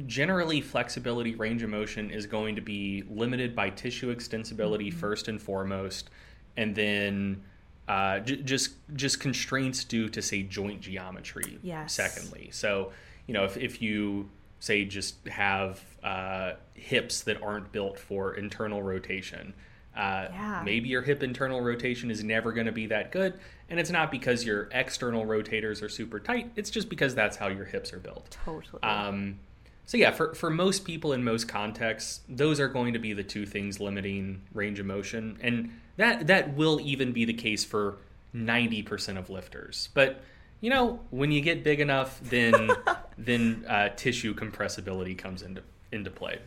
generally flexibility, range of motion is going to be limited by tissue extensibility first and foremost, and then uh, j- just just constraints due to say joint geometry. Yes. Secondly, so you know if if you say just have uh, hips that aren't built for internal rotation. Uh, Yeah. Maybe your hip internal rotation is never going to be that good, and it's not because your external rotators are super tight. It's just because that's how your hips are built. Totally. Um, so yeah, for for most people in most contexts, those are going to be the two things limiting range of motion, and that that will even be the case for ninety percent of lifters. But you know, when you get big enough, then then uh, tissue compressibility comes into into play.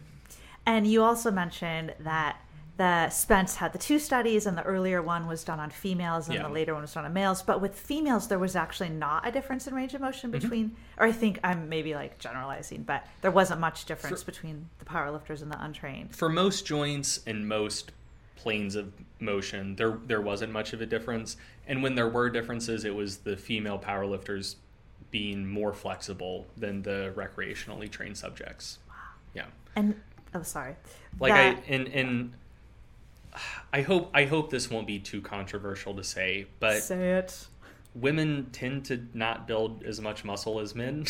And you also mentioned that the Spence had the two studies, and the earlier one was done on females, and Yeah. the later one was done on males. But with females, there was actually not a difference in range of motion Mm-hmm. between, or I think I'm maybe like generalizing, but there wasn't much difference between the powerlifters and the untrained. for most joints and most planes of motion, there there wasn't much of a difference. And when there were differences, it was the female powerlifters being more flexible than the recreationally trained subjects. Wow. Yeah. And oh, sorry, Like That- I and and I hope I hope this won't be too controversial to say, but say it. women tend to not build as much muscle as men.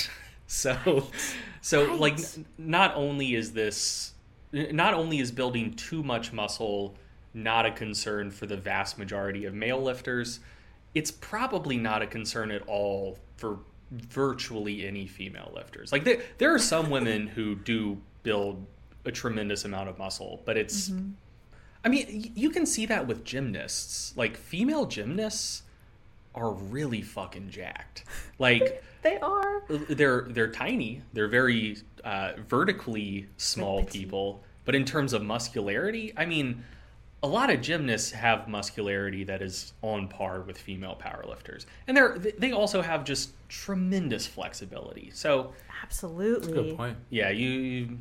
so so Right. like not only is this not only is building too much muscle not a concern for the vast majority of male lifters, it's probably not a concern at all for virtually any female lifters. Like there there are some women who do build a tremendous amount of muscle, but it's I mean, you can see that with gymnasts. Like female gymnasts are really fucking jacked. Like They are. they're they're tiny. They're very uh, vertically small people, but in terms of muscularity, I mean, a lot of gymnasts have muscularity that is on par with female powerlifters, and they're they also have just tremendous flexibility. So Absolutely. Good point. yeah, you, you.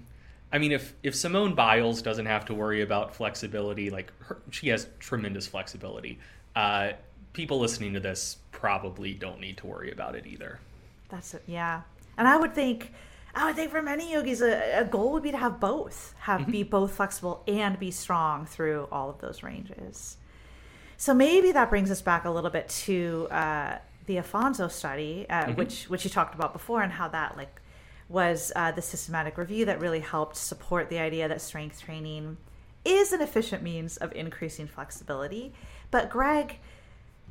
I mean, if if Simone Biles doesn't have to worry about flexibility, like her, she has tremendous flexibility. Uh, people listening to this probably don't need to worry about it either. That's it. Yeah. And I would think, I would think for many yogis, a, a goal would be to have both, have be both flexible and be strong through all of those ranges. So maybe that brings us back a little bit to uh, the Afonso study, uh, which which you talked about before, and how that like was uh, the systematic review that really helped support the idea that strength training is an efficient means of increasing flexibility. But Greg,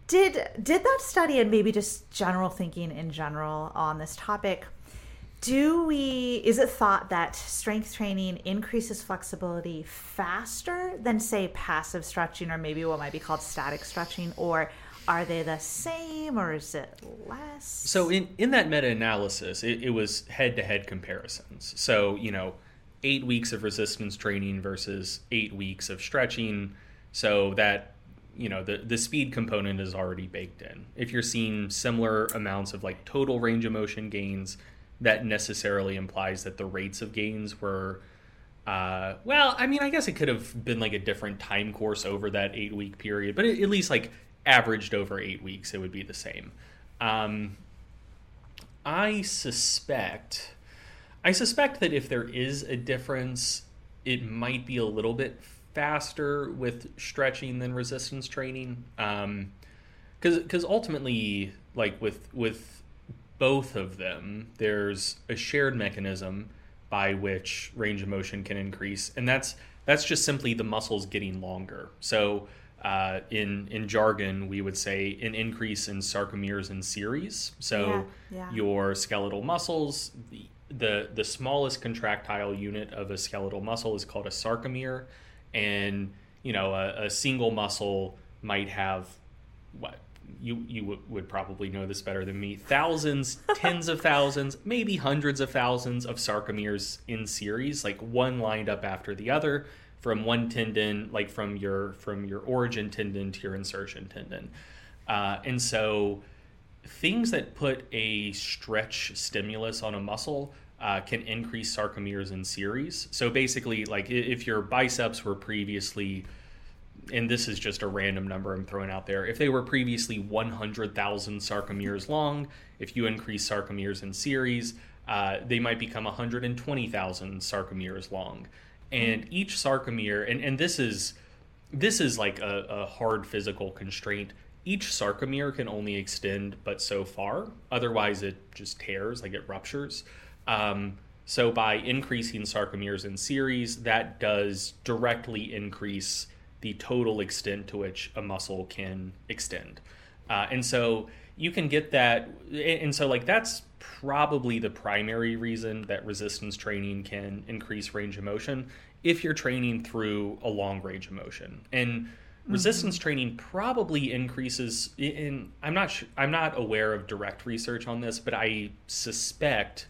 did did that study and maybe just general thinking in general on this topic do we is it thought that strength training increases flexibility faster than say passive stretching or maybe what might be called static stretching or are they the same or is it less So in in that meta analysis, it, it was head to head comparisons. So you know, eight weeks of resistance training versus eight weeks of stretching. So that you know the the speed component is already baked in. If you're seeing similar amounts of like total range of motion gains, that necessarily implies that the rates of gains were uh, well, I mean, I guess it could have been like a different time course over that eight week period, but at least like averaged over eight weeks, it would be the same. Um, I suspect, I suspect that if there is a difference, it might be a little bit faster with stretching than resistance training. Um, because because ultimately, like with with both of them, there's a shared mechanism by which range of motion can increase, and that's that's just simply the muscles getting longer. So uh, in in jargon, we would say an increase in sarcomeres in series. So Yeah, yeah. your skeletal muscles, the, the the smallest contractile unit of a skeletal muscle is called a sarcomere, and you know a, a single muscle might have what you you would, would probably know this better than me. Thousands tens of thousands maybe hundreds of thousands of sarcomeres in series like one lined up after the other from one tendon like from your from your origin tendon to your insertion tendon. Uh, and so things that put a stretch stimulus on a muscle uh, can increase sarcomeres in series. So basically like if your biceps were previously and this is just a random number I'm throwing out there. If they were previously 100,000 sarcomeres long, if you increase sarcomeres in series, uh, they might become 120,000 sarcomeres long. And each sarcomere, and, and this is this is like a, a hard physical constraint. Each sarcomere can only extend but so far. Otherwise, it just tears, like it ruptures. Um, so by increasing sarcomeres in series, that does directly increase the total extent to which a muscle can extend. Uh, and so you can get that. And so, like, that's probably the primary reason that resistance training can increase range of motion if you're training through a long range of motion. And resistance training probably increases in I'm not I'm not aware of direct research on this, but I suspect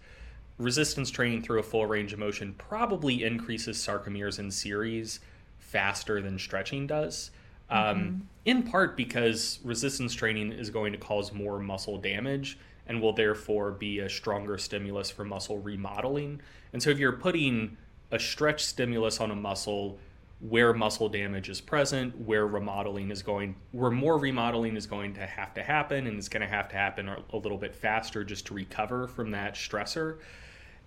resistance training through a full range of motion probably increases sarcomeres in series faster than stretching does. Um, in part because resistance training is going to cause more muscle damage and will therefore be a stronger stimulus for muscle remodeling. And so if you're putting a stretch stimulus on a muscle where muscle damage is present, where remodeling is going, where more remodeling is going to have to happen, and it's going to have to happen a, a little bit faster just to recover from that stressor.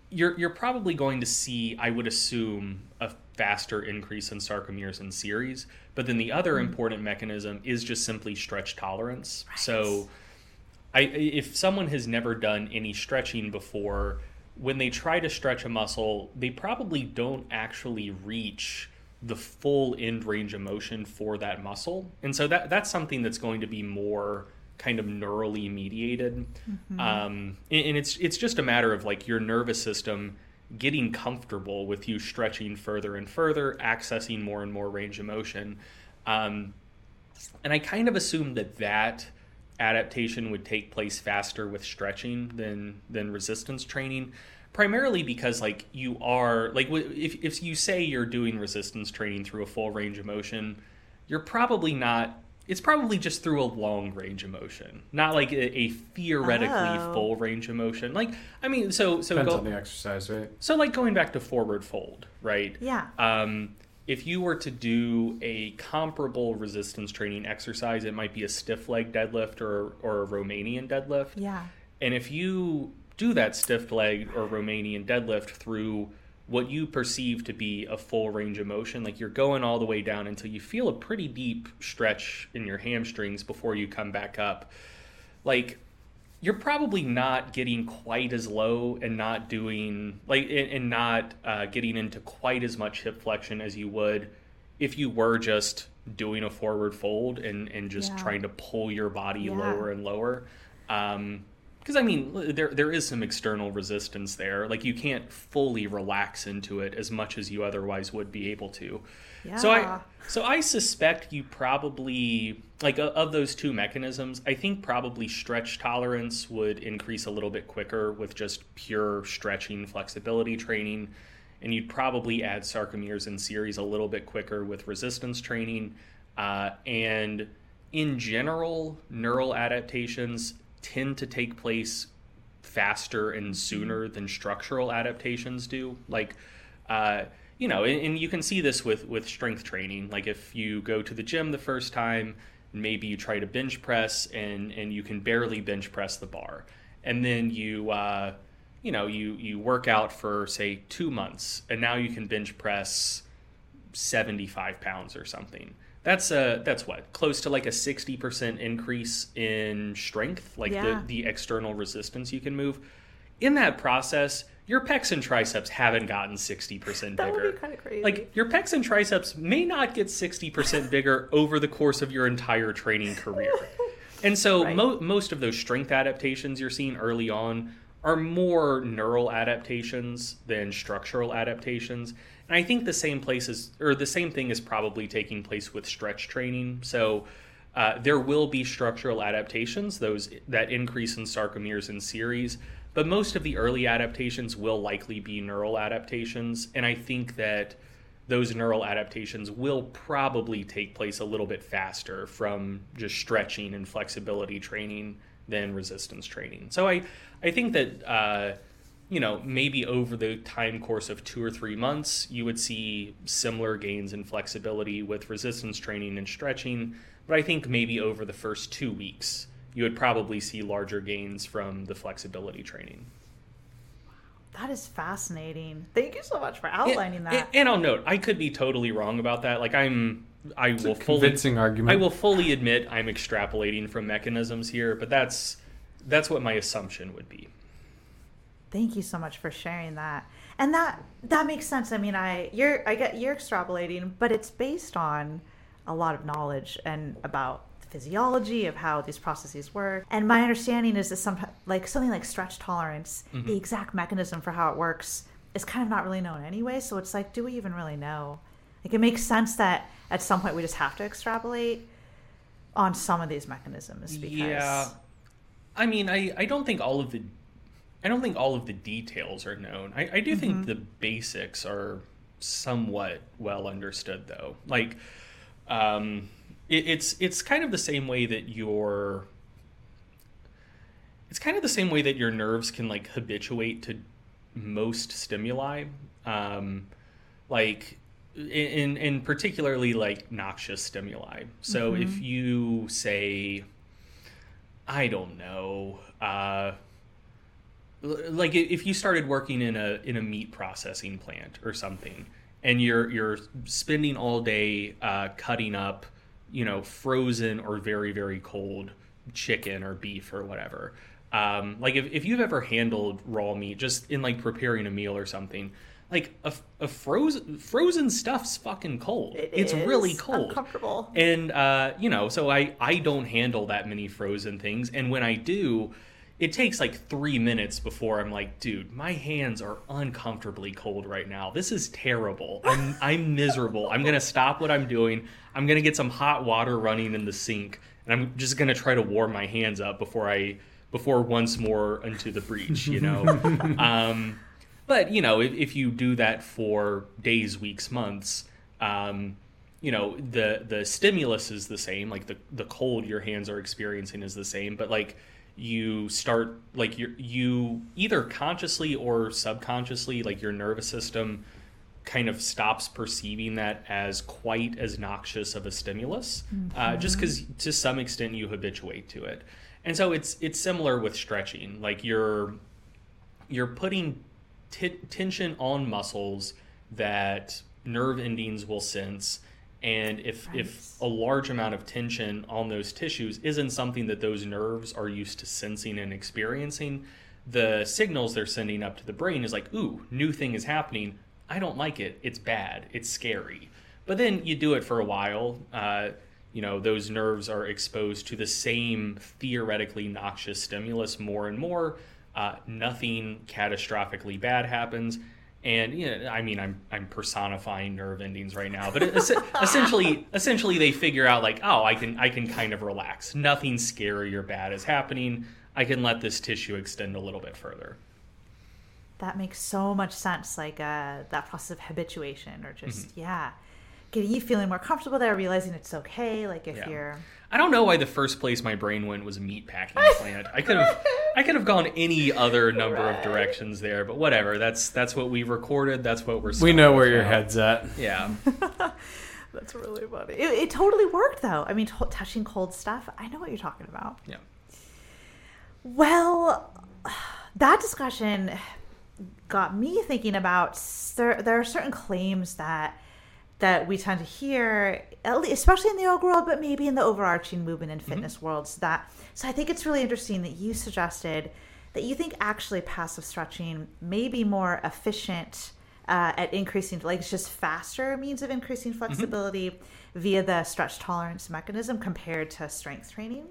You're you're probably going to see, I would assume, a faster increase in sarcomeres in series. But then the other important mechanism is just simply stretch tolerance. So I, if someone has never done any stretching before, when they try to stretch a muscle, they probably don't actually reach the full end range of motion for that muscle. And so that that's something that's going to be more kind of neurally mediated. Um, and, and it's it's just a matter of like your nervous system getting comfortable with you stretching further and further, accessing more and more range of motion. Um, and I kind of assumed that that adaptation would take place faster with stretching than than resistance training primarily because like you are like if if you say you're doing resistance training through a full range of motion you're probably not it's probably just through a long range of motion not like a, a theoretically Oh. full range of motion like i mean so so Depends go, on the exercise, right? so like going back to forward fold right Yeah. um, if you were to do a comparable resistance training exercise, it might be a stiff leg deadlift or, or a Romanian deadlift. Yeah. And if you do that stiff leg or Romanian deadlift through what you perceive to be a full range of motion, like you're going all the way down until you feel a pretty deep stretch in your hamstrings before you come back up, like you're probably not getting quite as low and not doing like and, and not uh, getting into quite as much hip flexion as you would if you were just doing a forward fold and and just Yeah. trying to pull your body Yeah. lower and lower. Um, because I mean, there there is some external resistance there. Like you can't fully relax into it as much as you otherwise would be able to. Yeah. So I so I suspect you probably like of those two mechanisms, I think probably stretch tolerance would increase a little bit quicker with just pure stretching flexibility training and you'd probably add sarcomeres in series a little bit quicker with resistance training. Uh, and in general, neural adaptations tend to take place faster and sooner than structural adaptations do. Like, uh, you know, and, and, you can see this with with strength training. Like, if you go to the gym the first time, maybe you try to bench press and and you can barely bench press the bar, and then you. Uh, you know, you you work out for say two months, and now you can bench press seventy five pounds or something that's a that's what close to like a 60% increase in strength like yeah. the, the external resistance you can move in that process your pecs and triceps haven't gotten 60% that bigger. Would be kind of crazy. Like your pecs and triceps may not get 60% bigger over the course of your entire training career. And so right. mo- most of those strength adaptations you're seeing early on are more neural adaptations than structural adaptations. I think the same place is, or the same thing is probably taking place with stretch training. So uh, there will be structural adaptations, those that increase in sarcomeres in series, but most of the early adaptations will likely be neural adaptations. And I think that those neural adaptations will probably take place a little bit faster from just stretching and flexibility training than resistance training. So I, I think that uh, you know maybe over the time course of two or three months you would see similar gains in flexibility with resistance training and stretching. But I think maybe over the first two weeks you would probably see larger gains from the flexibility training. That is fascinating. Thank you so much for outlining and, that. And, and I'll note, I could be totally wrong about that. Like I'm I it's will fully convincing argument. I will fully admit I'm extrapolating from mechanisms here, but that's that's what my assumption would be. Thank you so much for sharing that. And that that makes sense. I mean, I you're I get you're extrapolating, but it's based on a lot of knowledge and about physiology of how these processes work. And my understanding is that some like something like stretch tolerance, mm-hmm. the exact mechanism for how it works is kind of not really known anyway. So it's like, do we even really know? Like it makes sense that at some point we just have to extrapolate on some of these mechanisms because yeah I mean, I, I don't think all of the I don't think all of the details are known. I, I do mm-hmm. think the basics are somewhat well understood, though. Like, um, it, it's it's kind of the same way that your it's kind of the same way that your nerves can like habituate to most stimuli. Um, like in in particularly like noxious stimuli. So mm-hmm. if you say I don't know. Uh, like if you started working in a in a meat processing plant or something, and you're you're spending all day uh, cutting up, you know, frozen or very very cold chicken or beef or whatever. Um, like if, if you've ever handled raw meat just in like preparing a meal or something, like a, a frozen frozen stuff's fucking cold. It it's is. really cold, uncomfortable. And uh, you know, so I I don't handle that many frozen things, and when I do, it takes like three minutes before I'm like, dude, my hands are uncomfortably cold right now. This is terrible. I'm I'm miserable. I'm gonna stop what I'm doing. I'm gonna get some hot water running in the sink, and I'm just gonna try to warm my hands up before I before once more into the breach. You know. um, but you know, if, if you do that for days, weeks, months, um, you know the the stimulus is the same. Like the the cold your hands are experiencing is the same, but like you start like you you either consciously or subconsciously like your nervous system kind of stops perceiving that as quite as noxious of a stimulus mm-hmm. uh, just because to some extent you habituate to it and so it's it's similar with stretching like you're you're putting t- tension on muscles that nerve endings will sense and if right. if a large amount of tension on those tissues isn't something that those nerves are used to sensing and experiencing the signals they're sending up to the brain is like ooh new thing is happening. I don't like it. It's bad. It's scary. But then you do it for a while. Uh, you know those nerves are exposed to the same theoretically noxious stimulus more and more. Uh, nothing catastrophically bad happens. And you know, I mean, I'm I'm personifying nerve endings right now, but essentially, essentially, they figure out like, oh, I can I can kind of relax. Nothing scary or bad is happening. I can let this tissue extend a little bit further. That makes so much sense. Like uh, that process of habituation, or just mm-hmm. yeah, getting you feeling more comfortable there, realizing it's okay. Like if Yeah. you're I don't know why the first place my brain went was a meat packing plant. I could have I could have gone any other number of directions there, but whatever. That's that's what we recorded. That's what we're. We know with where your head's at. Yeah. That's really funny. It, it totally worked, though. I mean, t- touching cold stuff. I know what you're talking about. Yeah. Well, that discussion got me thinking about cer- there are certain claims that that we tend to hear, especially in the yoga world, but maybe in the overarching movement and fitness worlds. That so I think it's really interesting that you suggested that you think actually passive stretching may be more efficient uh, at increasing, like it's just faster means of increasing flexibility via the stretch tolerance mechanism compared to strength training.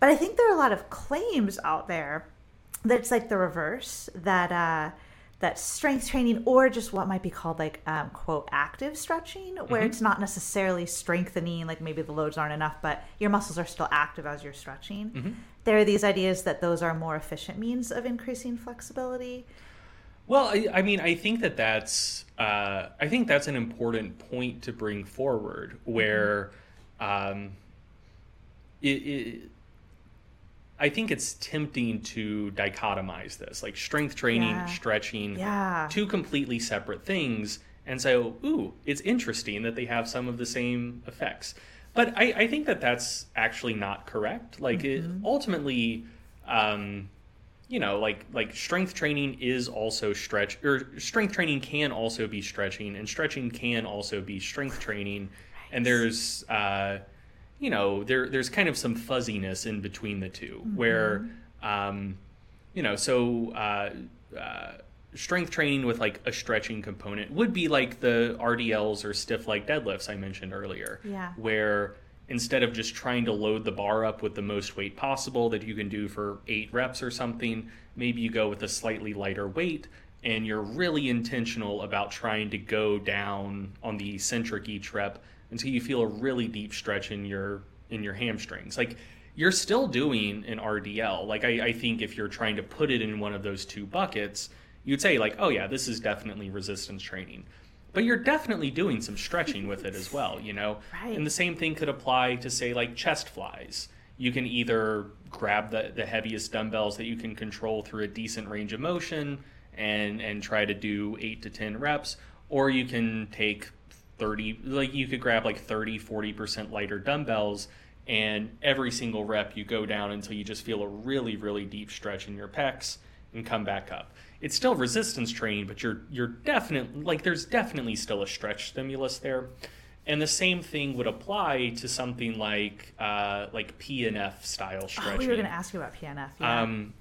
But I think there are a lot of claims out there that it's like the reverse that uh, that strength training or just what might be called like um, quote active stretching, where it's not necessarily strengthening, like maybe the loads aren't enough, but your muscles are still active as you're stretching. There are these ideas that those are more efficient means of increasing flexibility. Well, I, I mean, I think that that's uh, I think that's an important point to bring forward, where um, it, it, I think it's tempting to dichotomize this, like strength training, Yeah. stretching, Yeah. two completely separate things, and so, ooh, it's interesting that they have some of the same effects. But I, I think that that's actually not correct. Like, it, ultimately, um, you know, like like strength training is also stretch, or strength training can also be stretching, and stretching can also be strength training. And there's, uh, you know, there there's kind of some fuzziness in between the 2 where, um, you know, so uh, uh, strength training with like a stretching component would be like the RDLs or stiff leg deadlifts I mentioned earlier. Yeah. Where instead of just trying to load the bar up with the most weight possible that you can do for eight reps or something, maybe you go with a slightly lighter weight and you're really intentional about trying to go down on the eccentric each rep until you feel a really deep stretch in your in your hamstrings. Like you're still doing an RDL. Like I, I think if you're trying to put it in one of those two buckets, you'd say like, oh yeah, this is definitely resistance training. But you're definitely doing some stretching with it as well, you know? Right. And the same thing could apply to say like chest flies. You can either grab the, the heaviest dumbbells that you can control through a decent range of motion and and try to do eight to ten reps, or you can take 30 like you could grab like 30 40% lighter dumbbells and every single rep you go down until you just feel a really really deep stretch in your pecs and come back up it's still resistance training but you're you're definitely like there's definitely still a stretch stimulus there and the same thing would apply to something like uh, like PNF style stretching. Oh, we were going to ask you about PNF. Yeah. um,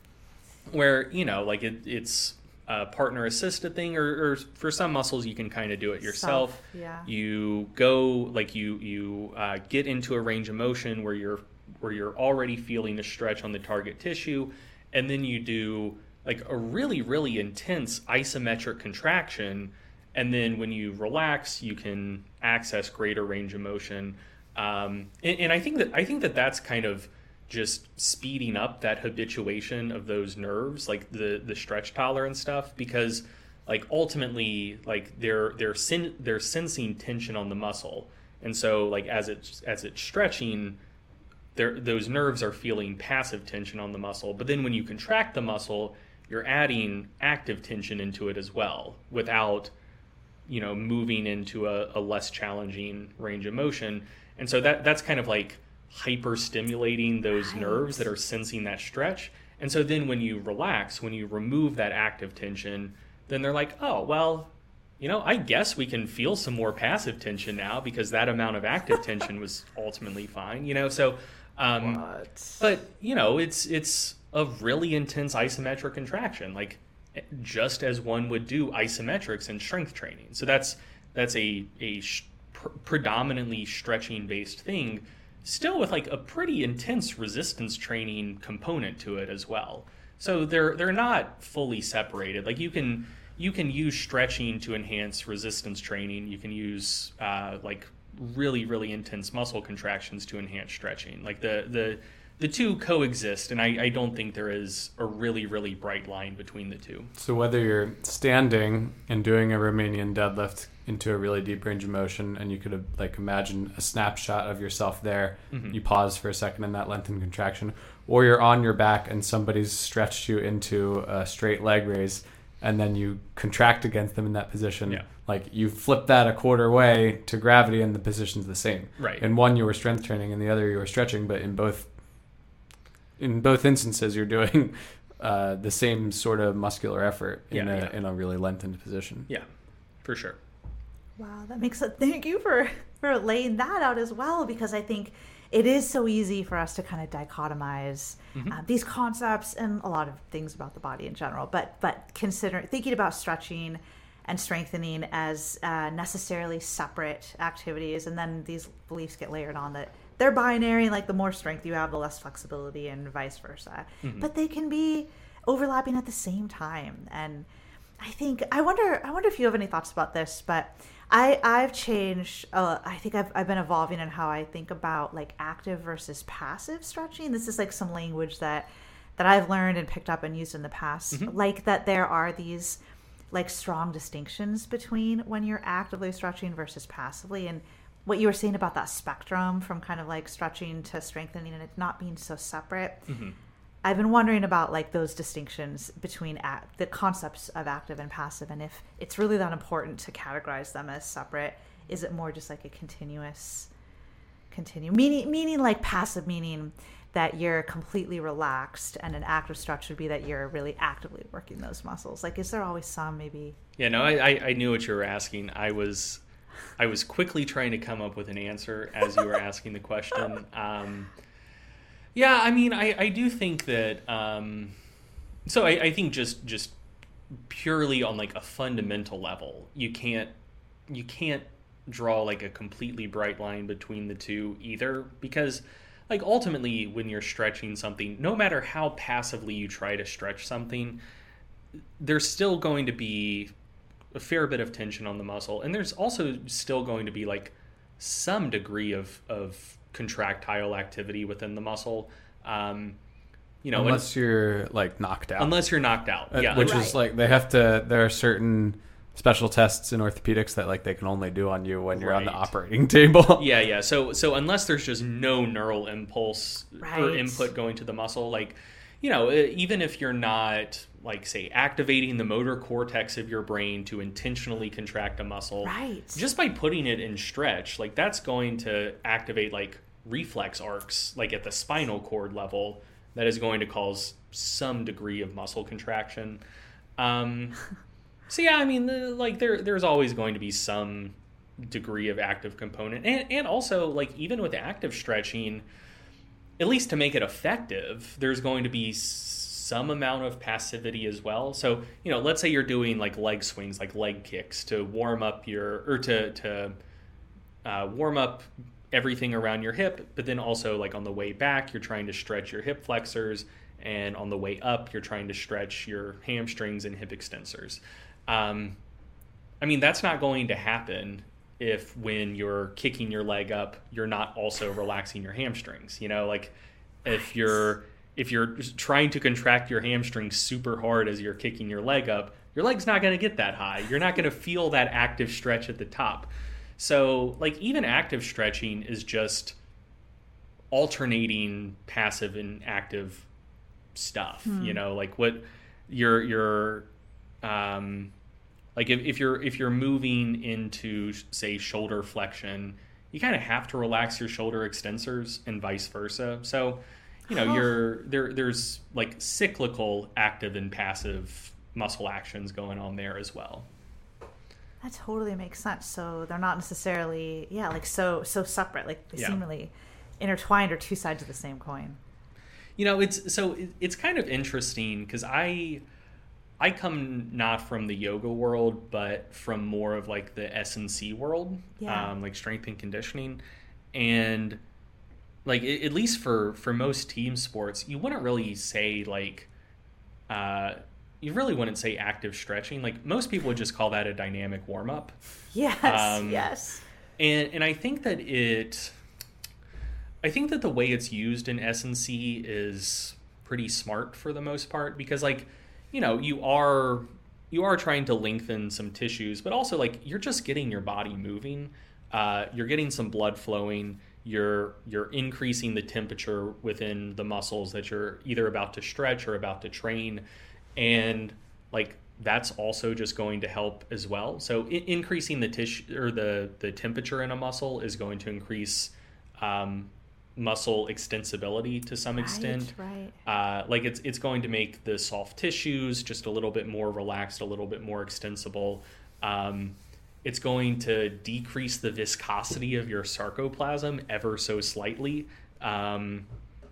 where you know like it, it's a partner assisted thing or, or for some muscles you can kind of do it yourself Self, yeah. you go like you you uh, get into a range of motion where you're where you're already feeling a stretch on the target tissue and then you do like a really really intense isometric contraction and then when you relax you can access greater range of motion um, and, and i think that i think that that's kind of just speeding up that habituation of those nerves like the the stretch tolerance stuff because like ultimately like they're they're sen- they're sensing tension on the muscle. And so like as it's as it's stretching there those nerves are feeling passive tension on the muscle. But then when you contract the muscle you're adding active tension into it as well without you know moving into a, a less challenging range of motion. And so that that's kind of like hyper stimulating those Right. nerves that are sensing that stretch and so then when you relax when you remove that active tension then they're like oh well you know i guess we can feel some more passive tension now because that amount of active tension was ultimately fine you know so um What? but you know, it's it's a really intense isometric contraction, like just as one would do isometrics in strength training. So that's that's a a sh- pr- predominantly stretching based thing, still with like a pretty intense resistance training component to it as well. So they're they're not fully separated. Like you can you can use stretching to enhance resistance training. You can use uh, like really really intense muscle contractions to enhance stretching. Like the the the two coexist, and I, I don't think there is a really really bright line between the two. So whether you're standing and doing a Romanian deadlift into a really deep range of motion and you could have like imagine a snapshot of yourself there Mm-hmm. you pause for a second in that lengthened contraction or you're on your back and somebody's stretched you into a straight leg raise and then you contract against them in that position Yeah. like you flip that a quarter way to gravity and the position's the same Right. in one you were strength training and the other you were stretching but in both in both instances you're doing uh, the same sort of muscular effort in, Yeah, a, yeah. in a really lengthened position Yeah, for sure. Wow, that makes it. Thank you for for laying that out as well, because I think it is so easy for us to kind of dichotomize uh, these concepts and a lot of things about the body in general. But but consider thinking about stretching and strengthening as uh, necessarily separate activities, and then these beliefs get layered on that they're binary. Like the more strength you have, the less flexibility, and vice versa. But they can be overlapping at the same time, and I think I wonder. I wonder if you have any thoughts about this, but I I've changed. Uh, I think I've I've been evolving in how I think about like active versus passive stretching. This is like some language that that I've learned and picked up and used in the past. Like that there are these like strong distinctions between when you're actively stretching versus passively and what you were saying about that spectrum from kind of like stretching to strengthening and it not being so separate I've been wondering about like those distinctions between act, the concepts of active and passive, and if it's really that important to categorize them as separate. Is it more just like a continuous, continue meaning meaning like passive meaning that you're completely relaxed, and an active stretch would be that you're really actively working those muscles. Like, is there always some maybe? Yeah, no, I, I, I knew what you were asking. I was I was quickly trying to come up with an answer as you were asking the question. Um, yeah, I mean, I, I do think that. Um, so I, I think just just purely on like a fundamental level, you can't you can't draw like a completely bright line between the two either because like ultimately when you're stretching something no matter how passively you try to stretch something there's still going to be a fair bit of tension on the muscle and there's also still going to be like some degree of of contractile activity within the muscle. Um you know and- unless you're like knocked out. Unless you're knocked out Uh, yeah. which Right. is like they have to there are certain special tests in orthopedics that like they can only do on you when you're on the operating table. Yeah yeah. So so unless there's just no neural impulse or input going to the muscle like you know uh, even if you're not like say activating the motor cortex of your brain to intentionally contract a muscle Right. just by putting it in stretch like that's going to activate like reflex arcs like at the spinal cord level that is going to cause some degree of muscle contraction um so yeah i mean the, like there there's always going to be some degree of active component and and also like even with active stretching at least to make it effective there's going to be some amount of passivity as well. So you know let's say you're doing like leg swings like leg kicks to warm up your or to to uh, warm up everything around your hip but then also like on the way back you're trying to stretch your hip flexors and on the way up you're trying to stretch your hamstrings and hip extensors. Um, I mean, that's not going to happen if when you're kicking your leg up, you're not also relaxing your hamstrings. You know, like if you're if you're trying to contract your hamstrings super hard as you're kicking your leg up, your leg's not going to get that high. You're not going to feel that active stretch at the top. So, like even active stretching is just alternating passive and active stuff. You know, like what you're you're um, like if, if you're if you're moving into say shoulder flexion you kind of have to relax your shoulder extensors and vice versa so you know Huh. you're there there's like cyclical active and passive muscle actions going on there as well That totally makes sense. So they're not necessarily, yeah, like so so separate. Like they Yeah. seem really intertwined or two sides of the same coin. you know it's so it's kind of interesting because i i come not from the yoga world but from more of like the s&c world Yeah. um, like strength and conditioning and like at least for for most team sports you wouldn't really say like uh you really wouldn't say active stretching like most people would just call that a dynamic warm-up Yes, Um, yes. and and I think that it I think that the way it's used in S&C is pretty smart for the most part because like you know you are you are trying to lengthen some tissues, but also like you're just getting your body moving. Uh, you're getting some blood flowing. You're you're increasing the temperature within the muscles that you're either about to stretch or about to train, and like that's also just going to help as well. So I- increasing the tissue or the the temperature in a muscle is going to increase um, muscle extensibility to some extent. right. Uh, like it's it's going to make the soft tissues just a little bit more relaxed, a little bit more extensible. Um, it's going to decrease the viscosity of your sarcoplasm ever so slightly. Um,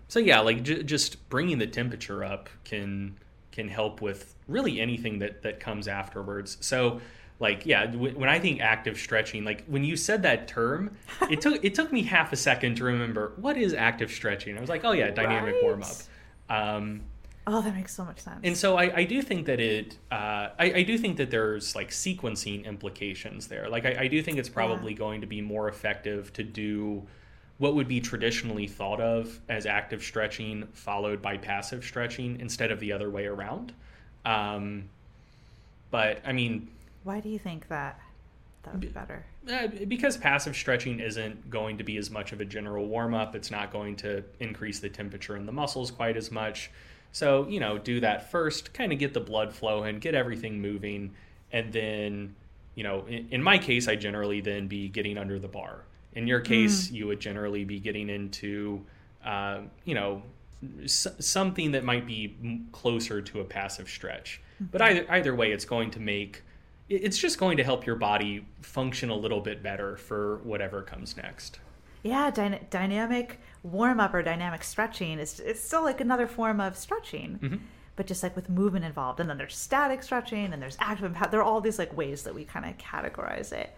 so yeah, like j- just bringing the temperature up can can help with really anything that that comes afterwards. So like yeah, w- when I think active stretching, like when you said that term, it took it took me half a second to remember what is active stretching. I was like, oh yeah, dynamic Right. warm up. Um, Oh, that makes so much sense. and so I, I do think that it, uh, I, I do think that there's like sequencing implications there. Like I, I do think it's probably going to be more effective to do what would be traditionally thought of as active stretching followed by passive stretching instead of the other way around. Um, but I mean, Why do you think that that would be better? uh, because passive stretching isn't going to be as much of a general warm up, it's not going to increase the temperature in the muscles quite as much. So, you know, do that first, kind of get the blood flowing, get everything moving, and then, you know, in, in my case, I generally then be getting under the bar. In your case, you would generally be getting into, uh, you know, s- something that might be m- closer to a passive stretch. But either either way, it's going to make it's just going to help your body function a little bit better for whatever comes next. Yeah, dyna- dynamic warm up or dynamic stretching is it's still like another form of stretching, Mm-hmm. but just like with movement involved. And then there's static stretching and there's active pa- there are all these like ways that we kind of categorize it.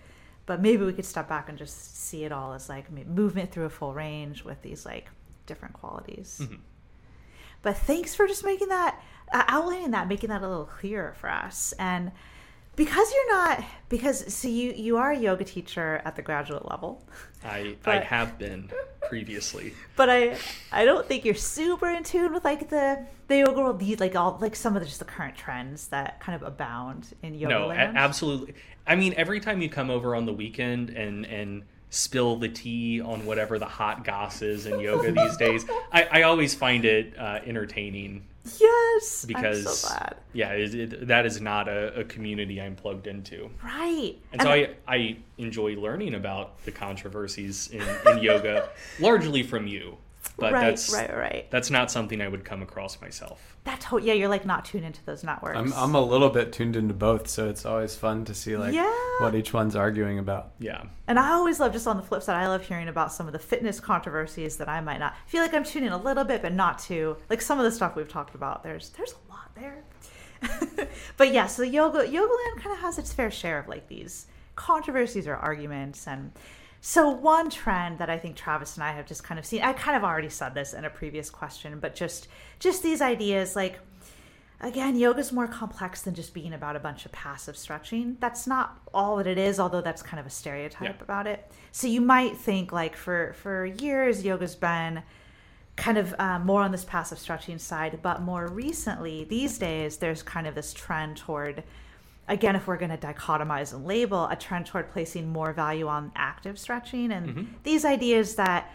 But maybe we could step back and just see it all as like movement through a full range with these like different qualities. Mm-hmm. But thanks for just making that uh, outlining that, making that a little clearer for us. And because you're not because so you you are a yoga teacher at the graduate level. I I have been previously. but I I don't think you're super in tune with like the the yoga world, these like all like some of the, just the current trends that kind of abound in yoga No, a- absolutely. I mean, every time you come over on the weekend and and spill the tea on whatever the hot goss is in yoga these days, I, I always find it uh, entertaining Yes, because I'm so yeah, it, it, that is not a, a community I'm plugged into. Right, And so I, I enjoy learning about the controversies in, in yoga, largely from you. But right, that's right, right. that's not something I would come across myself. That's to- yeah, you're like not tuned into those networks. I'm, I'm a little bit tuned into both, so it's always fun to see like Yeah. what each one's arguing about. Yeah. And I always love, just on the flip side, I love hearing about some of the fitness controversies that I might not feel like I'm tuning in a little bit, but not too. Like some of the stuff we've talked about, there's there's a lot there. but yeah, so yoga yoga land kind of has its fair share of like these controversies or arguments, and so one trend that I think Travis and I have just kind of seen. I kind of already said this in a previous question, but just just these ideas like again, yoga's more complex than just being about a bunch of passive stretching. That's not all that it is, although that's kind of a stereotype Yeah. about it. So you might think like for for years yoga's been kind of um, more on this passive stretching side, but more recently, these days, there's kind of this trend toward, again, if we're going to dichotomize and label, a trend toward placing more value on active stretching and these ideas that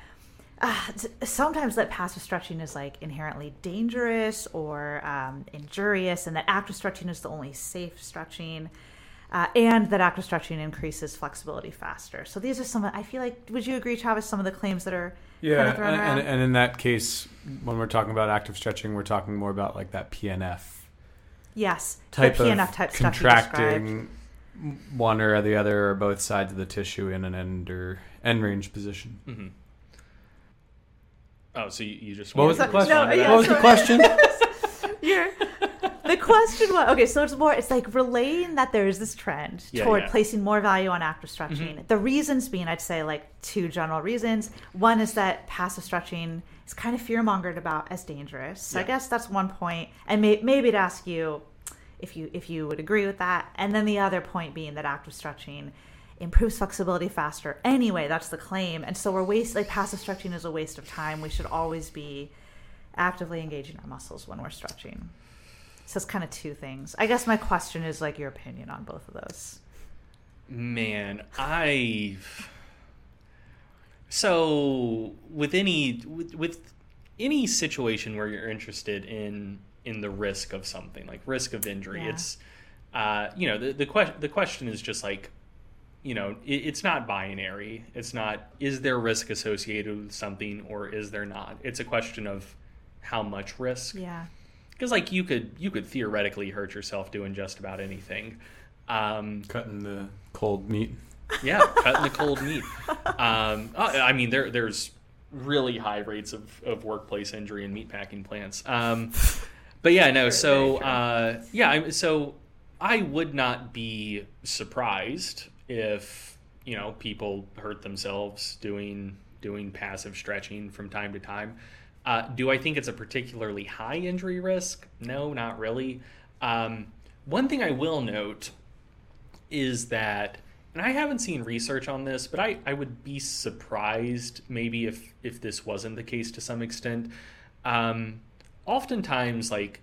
uh, sometimes that passive stretching is like inherently dangerous or um, injurious, and that active stretching is the only safe stretching. Uh, and that active stretching increases flexibility faster. So these are some. of- I feel like. Would you agree, Travis? Some of the claims that are Yeah, kind of and, and, and in that case, when we're talking about active stretching, we're talking more about like that PNF Yes, type the of PNF type stuff contracting one or the other or both sides of the tissue in an end or end range position. hmm Oh, so you, you just What was wanted the question? No, yeah, what was the question? You're- the question was okay. So it's more. It's like relaying that there is this trend Yeah, toward yeah. placing more value on active stretching. Mm-hmm. The reasons being, I'd say, like two general reasons. One is that passive stretching is kind of fear mongered about as dangerous. So I guess that's one point. point, and may, maybe to ask you if you if you would agree with that. And then the other point being that active stretching improves flexibility faster. Anyway, that's the claim. And so we're waste like passive stretching is a waste of time. We should always be actively engaging our muscles when we're stretching. So it's kind of two things. I guess my question is like your opinion on both of those. Man, I've so with any with, with any situation where you're interested in in the risk of something like risk of injury, Yeah. it's uh, you know the the question the question is just like you know it, it's not binary. It's not is there risk associated with something or is there not. It's a question of how much risk Yeah. Because like you could you could theoretically hurt yourself doing just about anything. Um, Cutting the cold meat. yeah, cutting the cold meat. Um, uh, I mean, there there's really high rates of, of workplace injury in meatpacking plants. Um, but yeah, no. So uh, yeah, so I would not be surprised if you know people hurt themselves doing doing passive stretching from time to time. Uh, do I think it's a particularly high injury risk? No, not really. Um, one thing I will note is that and I haven't seen research on this, but I, I would be surprised maybe if if this wasn't the case to some extent. Um, oftentimes, like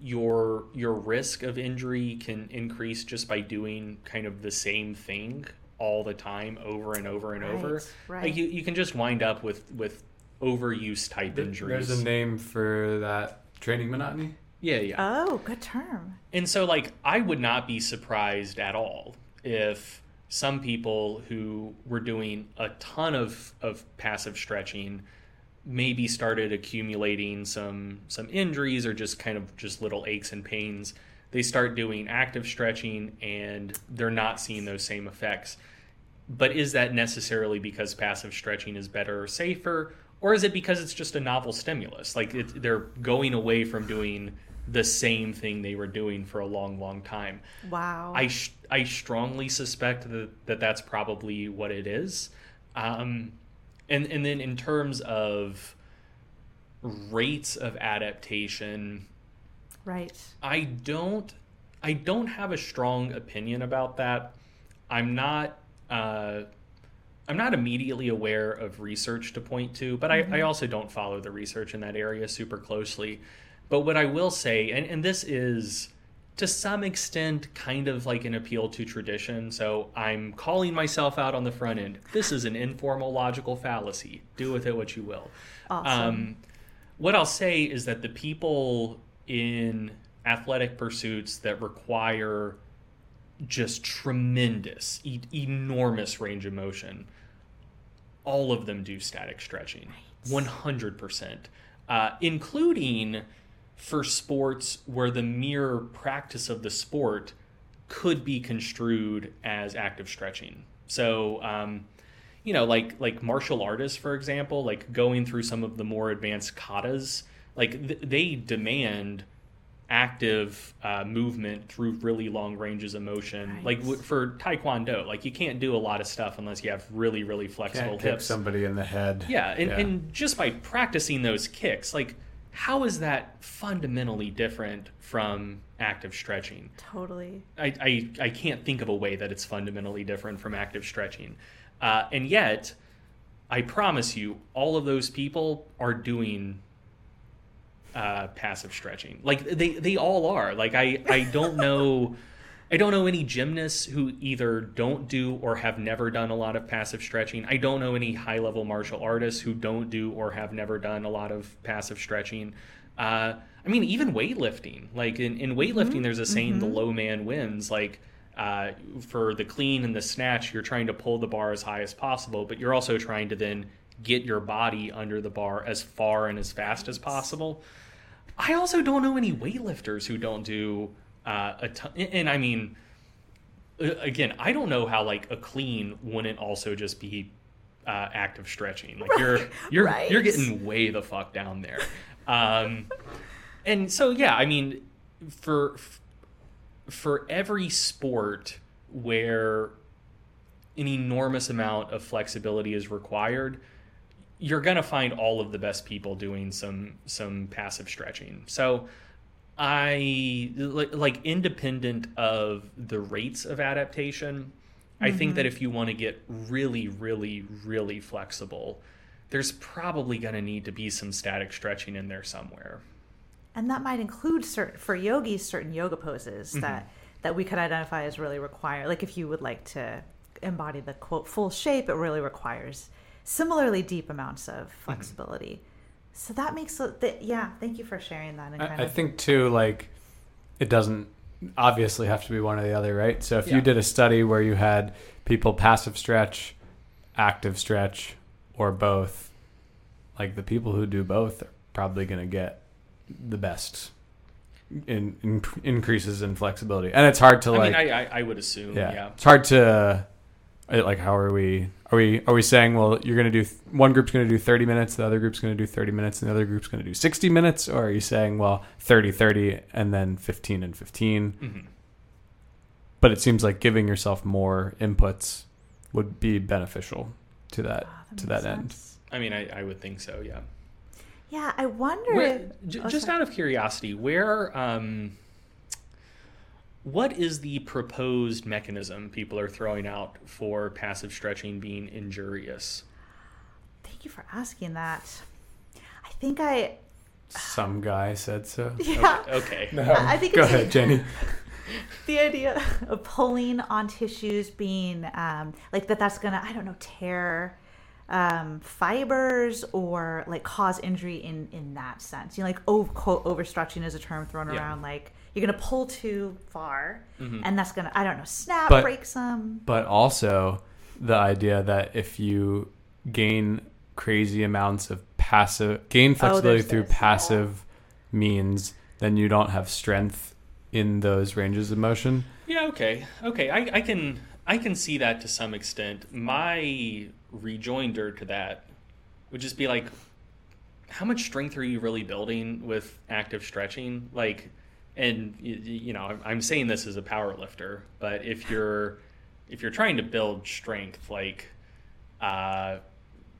your your risk of injury can increase just by doing kind of the same thing all the time, over and over and over. Right, right. Like you, you can just wind up with with overuse type injuries. There's a name for that training monotony. yeah, yeah. Oh, good term. And so, like, I would not be surprised at all if some people who were doing a ton of, of passive stretching maybe started accumulating some some injuries or just kind of just little aches and pains. They start doing active stretching and they're not seeing those same effects. But is that necessarily because passive stretching is better or safer? Or is it because it's just a novel stimulus? Like it, they're going away from doing the same thing they were doing for a long, long time. Wow. I, sh- I strongly suspect that, that that's probably what it is. Um, and, and then in terms of rates of adaptation, right. I don't I don't have a strong opinion about that. I'm not uh, I'm not immediately aware of research to point to, but I, I also don't follow the research in that area super closely. But what I will say, and, and this is to some extent kind of like an appeal to tradition, so I'm calling myself out on the front end. This is an informal logical fallacy. Do with it what you will. Awesome. Um, what I'll say is that the people in athletic pursuits that require just tremendous, e- enormous range of motion, all of them do static stretching. 100%. Uh, including for sports where the mere practice of the sport could be construed as active stretching. So, um, you know, like like martial artists, for example, like going through some of the more advanced katas, like th- they demand active uh, movement through really long ranges of motion. Right. Like w- for taekwondo, like you can't do a lot of stuff unless you have really really flexible Can't kick somebody in the head. Yeah, and, and just by practicing those kicks, like how is that fundamentally different from active stretching? Totally. I, I, I can't think of a way that it's fundamentally different from active stretching. Uh, and yet, I promise you, all of those people are doing uh, passive stretching. Like they, they all are. Like I, I don't know. I don't know any gymnasts who either don't do or have never done a lot of passive stretching. I don't know any high level martial artists who don't do or have never done a lot of passive stretching. Uh, I mean, even weightlifting. Like in, in weightlifting, there's a saying, the low man wins. Like uh, for the clean and the snatch, you're trying to pull the bar as high as possible, but you're also trying to then get your body under the bar as far and as fast as possible. I also don't know any weightlifters who don't do uh, a ton. And I mean, again, I don't know how like a clean wouldn't also just be uh, active stretching. Like you're you're right. you're getting way the fuck down there. Um, and so yeah, I mean, for for every sport where an enormous amount of flexibility is required, you're going to find all of the best people doing some some passive stretching. So I like, like independent of the rates of adaptation, I think that if you want to get really really really flexible, there's probably going to need to be some static stretching in there somewhere. and that might include certain for yogis certain yoga poses Mm-hmm. that that we could identify as really require. Like if you would like to embody the quote full shape, it really requires similarly deep amounts of Mm-hmm. flexibility. So that makes it. That, yeah, thank you for sharing that. And kind I, I think too, like it doesn't obviously have to be one or the other, right? So if Yeah. you did a study where you had people passive stretch, active stretch, or both, like the people who do both are probably going to get the best in, in increases in flexibility. And it's hard to I like mean, I, I, I would assume, yeah. yeah. It's hard to uh, like how are we are we are we saying well you're going to do th- one group's going to do 30 minutes the other group's going to do 30 minutes and the other group's going to do 60 minutes or are you saying well 30 30 and then 15 and 15 hmm but it seems like giving yourself more inputs would be beneficial to that Ah, to makes that end. I mean, I, I would think so, yeah. Yeah, I wonder Where, if j- oh, just sorry. out of curiosity, where, um, what is the proposed mechanism people are throwing out for passive stretching being injurious? Thank you for asking that. I think I some guy said so yeah. Okay. I I think go it's ahead Jenni the idea of pulling on tissues being um, like that that's gonna i don't know tear um, fibers or like cause injury in in that sense you know like over, quote overstretching is a term thrown Yeah. around like you're gonna pull too far Mhm. and that's gonna i don't know snap But- break some but also the idea that if you gain crazy amounts of passive gain flexibility Oh, through this. passive means then you don't have strength in those ranges of motion Yeah. Okay. Okay. I, I can I can see that to some extent. My rejoinder to that would just be like, how much strength are you really building with active stretching? Like, and y- y- you know, I'm- I'm saying this as a power lifter, but if you're if you're trying to build strength, like, uh,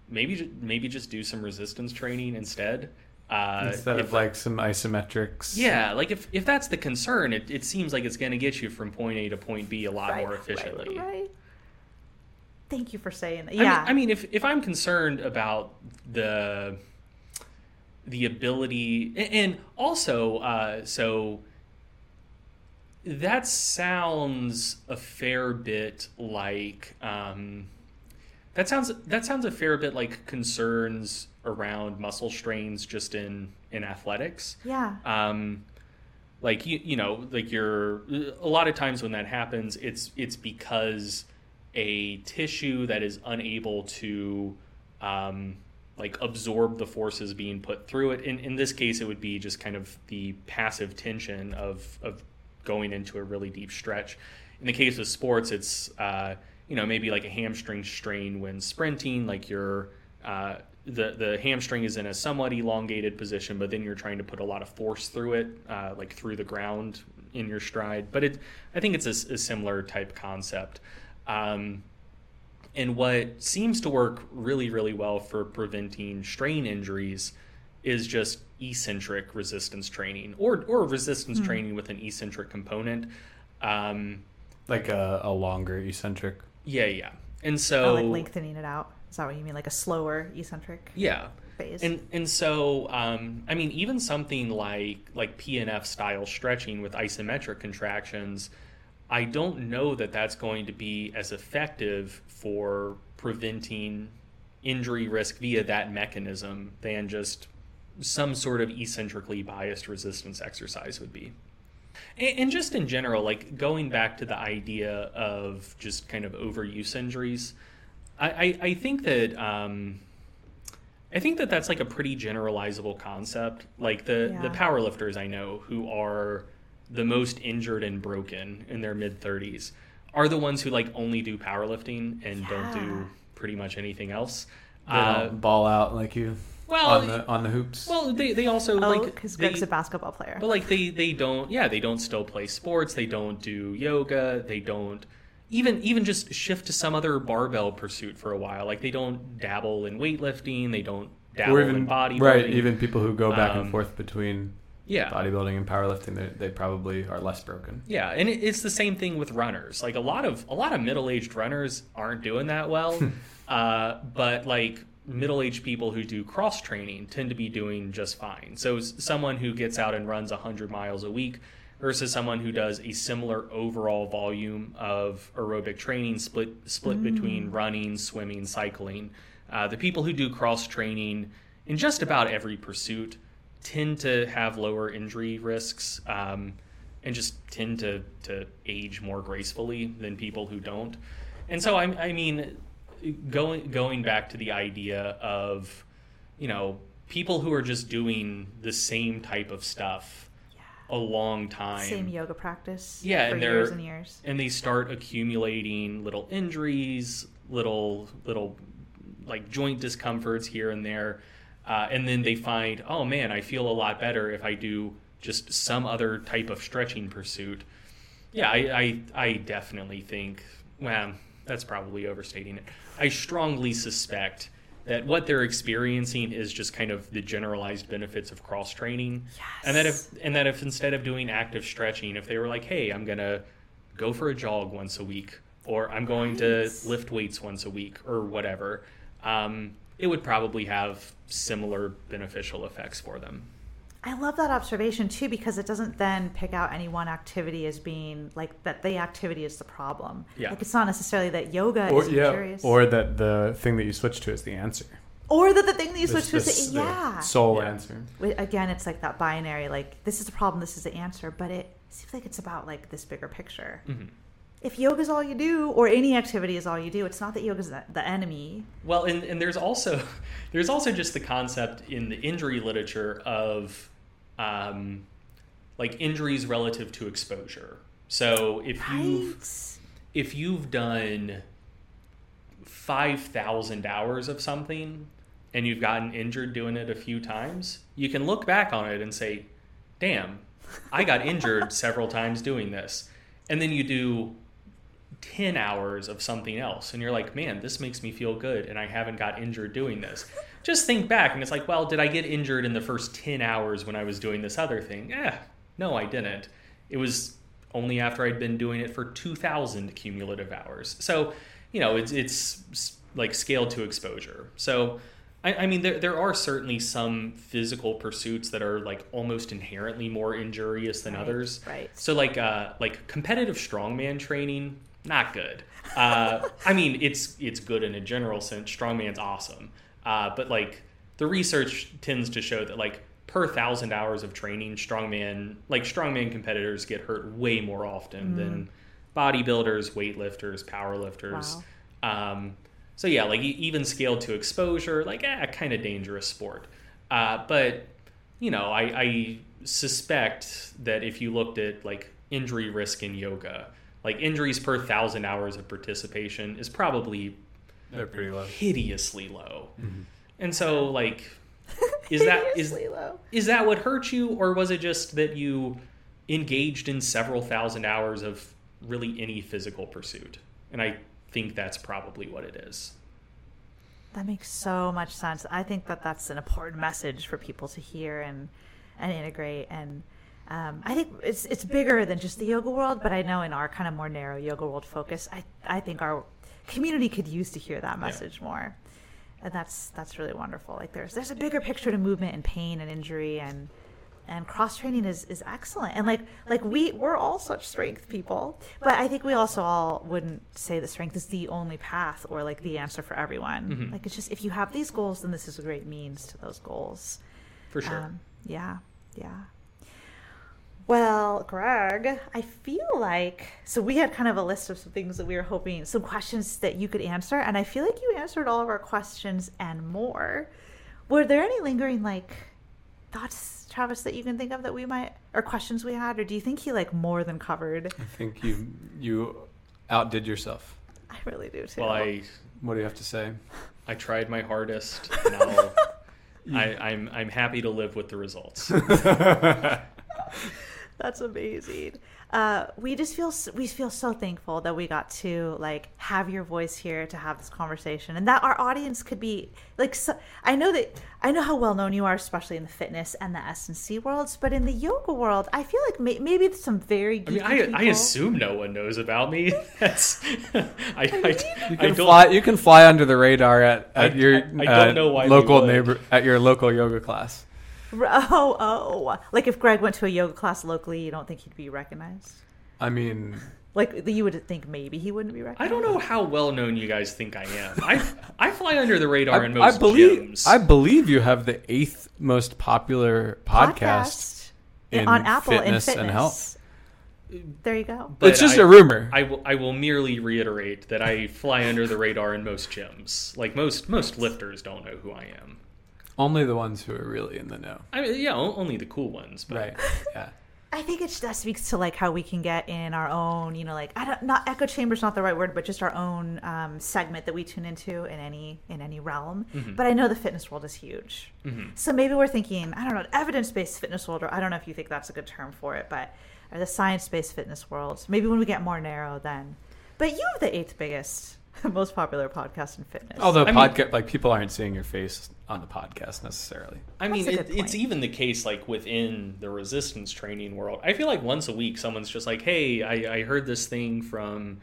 maybe ju- maybe just do some resistance training instead. Uh, instead of like some isometrics yeah, like if, if that's the concern, it, it seems like it's going to get you from point A to point B a lot right, more right, efficiently. right. thank you for saying that I mean- yeah I mean, if, if I'm concerned about the the ability, and also, uh, so that sounds a fair bit like um, that sounds that sounds a fair bit like concerns around muscle strains just in in athletics. yeah um, like you you know like you're a lot of times when that happens it's it's because a tissue that is unable to um, like absorb the forces being put through it in in this case it would be just kind of the passive tension of of going into a really deep stretch in the case of sports it's uh, you know maybe like a hamstring strain when sprinting like you're uh, the the hamstring is in a somewhat elongated position, but then you're trying to put a lot of force through it, uh, like through the ground in your stride. But it, I think it's a similar type concept. Um, and what seems to work really, really well for preventing strain injuries is just eccentric resistance training, or or resistance training with an eccentric component. Um, like a, a longer eccentric yeah, yeah. And so oh, like lengthening it out is that what you mean like a slower eccentric yeah. phase And and so um, I mean even something like like PNF style stretching with isometric contractions, I don't know that that's going to be as effective for preventing injury risk via that mechanism than just some sort of eccentrically biased resistance exercise would be. And, just in general, like going back to the idea of just kind of overuse injuries, I, I, I think that um, I think that that's like a pretty generalizable concept. Like the the Yeah. powerlifters I know who are the most injured and broken in their mid 30s are the ones who like only do powerlifting and don't do pretty much anything else. they Uh, don't ball out like you well, on the on the hoops. well, they they also oh like because they- greg's a basketball player. but like they they don't yeah they don't still play sports they don't do yoga they don't even even just shift to some other barbell pursuit for a while. Like they don't dabble in weightlifting they don't dabble or even in bodybuilding. right even people who go back Um, and forth between yeah bodybuilding and powerlifting they, they probably are less broken yeah and it's the same thing with runners like a lot of a lot of middle-aged runners aren't doing that well uh, but like middle-aged people who do cross training tend to be doing just fine. So someone who gets out and runs 100 miles a week versus someone who does a similar overall volume of aerobic training split split between running, swimming, cycling. Uh, the people who do cross training in just about every pursuit tend to have lower injury risks um, and just tend to, to age more gracefully than people who don't. And so I, I mean, going going back to the idea of, you know, people who are just doing the same type of stuff a long time. Same yoga practice. Yeah, for and they're years and years. and they start accumulating little injuries, little little like joint discomforts here and there, uh, and then they find, oh man, I feel a lot better if I do just some other type of stretching pursuit. Yeah, I I, I definitely think. Well, that's probably overstating it. I strongly suspect that what they're experiencing is just kind of the generalized benefits of cross training. And that if and that if instead of doing active stretching, if they were like, "Hey, I'm going to go for a jog once a week or I'm going to lift weights once a week or whatever." Um, it would probably have similar beneficial effects for them. I love that observation too because it doesn't then pick out any one activity as being like that the activity is the problem. Yeah. Like it's not necessarily that yoga Or is yeah, curious. or that the thing that you switch to is the answer. or that the thing that you switch to is the, the yeah. sole Yeah. answer. Again, it's like that binary, like this is the problem, this is the answer, but it seems like it's about like this bigger picture. Mm-hmm. If yoga's all you do, or any activity is all you do, it's not that yoga's the, the enemy. Well, and, and there's also there's also just the concept in the injury literature of um, like injuries relative to exposure. So if you Right? if you've done five thousand hours of something and you've gotten injured doing it a few times, you can look back on it and say, "Damn, I got injured several times doing this," and then you do 10 hours of something else. And you're like man this makes me feel good and i haven't got injured doing this. Just think back and it's like well did i get injured in the first 10 hours when i was doing this other thing? Yeah no i didn't. It was only after i'd been doing it for 2000 cumulative hours. So you know it's it's like scaled to exposure. So I, I mean, there, there are certainly some physical pursuits that are like almost inherently more injurious than Right, others. right. So like uh, like competitive strongman training, not good. Uh, I mean, it's it's good in a general sense. Strongman's awesome, uh, but like the research tends to show that like per thousand hours of training, strongman like strongman competitors get hurt way more often than bodybuilders, weightlifters, powerlifters. Um, so yeah, like even scaled to exposure, like eh, kind of dangerous sport. Uh, but you know, I, I suspect that if you looked at like injury risk in yoga, like injuries per thousand hours of participation is probably They're pretty low. hideously low. Mm-hmm. And so like, is that is low. is that what hurt you, or was it just that you engaged in several thousand hours of really any physical pursuit? And I think that's probably what it is. That makes so much sense. I think that that's an important message for people to hear and and integrate. And um, I think it's it's bigger than just the yoga world, but I know in our kind of more narrow yoga world focus, I I think our community could use to hear that message more. And that's that's really wonderful. Like there's there's a bigger picture to movement and pain and injury and and cross training is, is excellent and like like we we're all such strength people but i think we also all wouldn't say that strength is the only path or like the answer for everyone like it's just if you have these goals then this is a great means to those goals For sure. um, yeah yeah well greg i feel like so we had kind of a list of some things that we were hoping some questions that you could answer and i feel like you answered all of our questions and more were there any lingering like thoughts travis that you can think of that we might or questions we had or do you think he like more than covered I think you you outdid yourself. i really do too well, I What do you have to say? I tried my hardest. And I'll, I, I'm I'm happy to live with the results. That's amazing. uh, we just feel we feel so thankful that we got to like have your voice here to have this conversation, and that our audience could be like. So, I know that I know how well known you are, especially in the fitness and the S and C worlds, but in the yoga world, I feel like may- maybe some very. I mean, geeky I, I assume no one knows about me. That's I, I, You I can don't. fly. You can fly under the radar at, at I- your I- I don't uh, know why local neighbor at your local yoga class. Oh, oh, like if Greg went to a yoga class locally, you don't think he'd be recognized? I mean, Like you would think maybe he wouldn't be recognized. I don't know how well known you guys think I am. I I fly under the radar in most I believe gyms. I believe you have the eighth most popular podcast. in on Apple in fitness fitness and health. There you go. But it's just I- a rumor. I will, I will merely reiterate that I fly under the radar in most gyms. Like most most lifters don't know who I am. Only the ones who are really in the know. I mean, yeah, only the cool ones. But Right. Yeah. I think it that speaks to like how we can get in our own, you know, like I don't not echo chamber's not the right word, but just our own um, segment that we tune into in any in any realm. Mm-hmm. But I know the fitness world is huge, so maybe we're thinking I don't know evidence based fitness world, or I don't know if you think that's a good term for it, but or the science based fitness world. Maybe when we get more narrow, then. But you have the eighth biggest, most popular podcast in fitness. Although I mean- podcast, like people aren't seeing your face on the podcast necessarily. I mean, That's a it, it's even the case like within the resistance training world. I feel like once a week, someone's just like, "Hey, I, I heard this thing from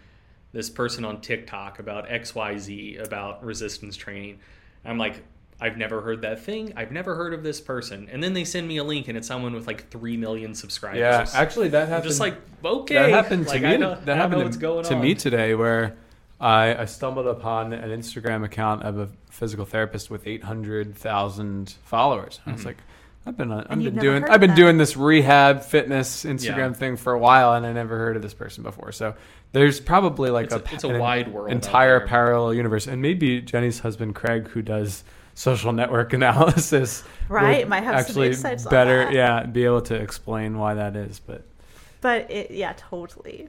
this person on TikTok about X, Y, Z about resistance training." I'm like, "I've never heard that thing. I've never heard of this person." And then they send me a link, and it's someone with like three million subscribers. Yeah, actually, that I'm happened. just like, okay, that happened to like, me. I don't, that I happened know what's going to on. me today, where I, I stumbled upon an Instagram account of a physical therapist with eight hundred thousand followers. I Mm-hmm. was like, I've been I've been doing I've been doing this rehab fitness Instagram Yeah. thing for a while, and I never heard of this person before. So there's probably like It's a, a- it's a wide world entire parallel universe, and maybe Jenni's husband Craig, who does social network analysis, Right, might have actually better, yeah, be able to explain why that is, but. but it, yeah, totally.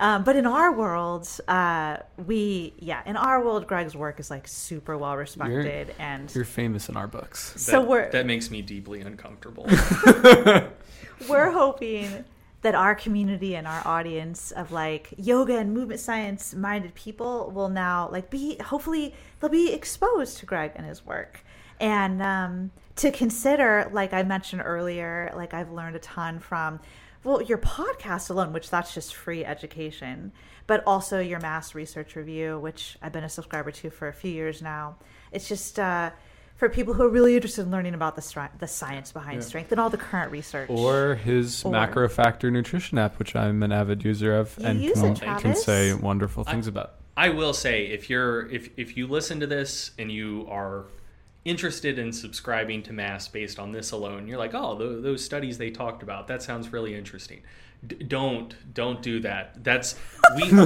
Um, but in our world, uh, we yeah, in our world, Greg's work is like super well respected, and You're famous in our books. so That- we're that makes me deeply uncomfortable. we're hoping that our community and our audience of like yoga and movement science minded people will now like be hopefully they'll be exposed to Greg and his work and um, to consider like I mentioned earlier like I've learned a ton from well your podcast alone which that's just free education but also your mass research review which I've been a subscriber to for a few years now. It's just uh, for people who are really interested in learning about the, stri- the science behind strength and all the current research. Or his Or- MacroFactor nutrition app, which I'm an avid user of You and use can, it, can say wonderful things about. I will say if you're if if you listen to this and you are interested in subscribing to mass based on this alone, you're like, oh, those, those studies they talked about, that sounds really interesting. D- don't don't do that. That's we we,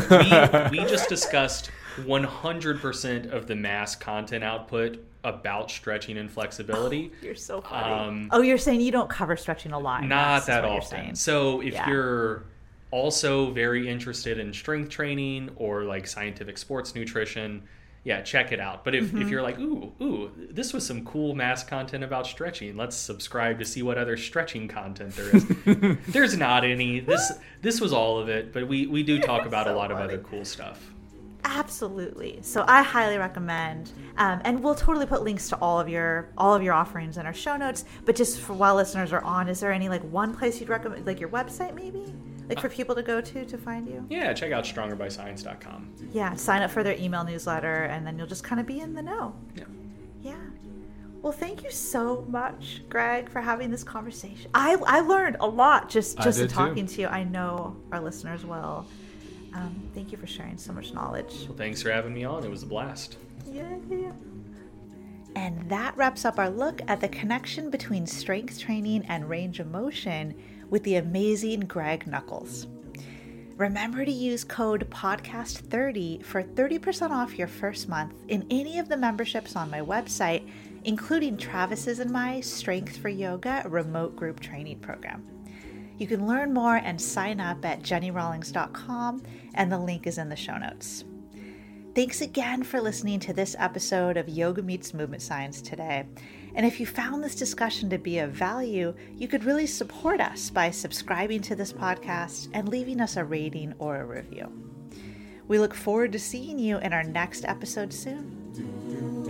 we just discussed 100% of the mass content output about stretching and flexibility. You're so funny. Um, oh, you're saying you don't cover stretching a lot. not mass, is that often. So if Yeah. you're also very interested in strength training or like scientific sports nutrition, yeah, check it out. But if, Mm-hmm. if you're like, ooh, ooh, this was some cool mass content about stretching, let's subscribe to see what other stretching content there is. There's not any. This this was all of it, but we, we do talk about a So lot of other cool stuff. Absolutely. So I highly recommend, um, and we'll totally put links to all of your all of your offerings in our show notes. But just for while listeners are on, is there any like one place you'd recommend, like your website maybe, like for people to go to to find you? Yeah, check out strongerbyscience.com. Yeah, sign up for their email newsletter, and then you'll just kind of be in the know. Yeah. Yeah. Well, thank you so much, Greg, for having this conversation. I I learned a lot just just in too. talking to you. I know our listeners will. Um, thank you for sharing so much knowledge. Well, thanks for having me on. It was a blast. Yay. And that wraps up our look at the connection between strength training and range of motion with the amazing Greg Nuckols. Remember to use code podcast30 for 30% off your first month in any of the memberships on my website, including Travis's and my Strength for Yoga remote group training program. You can learn more and sign up at jennirawlings.com, and the link is in the show notes. Thanks again for listening to this episode of Yoga Meets Movement Science today. And if you found this discussion to be of value, you could really support us by subscribing to this podcast and leaving us a rating or a review. We look forward to seeing you in our next episode soon.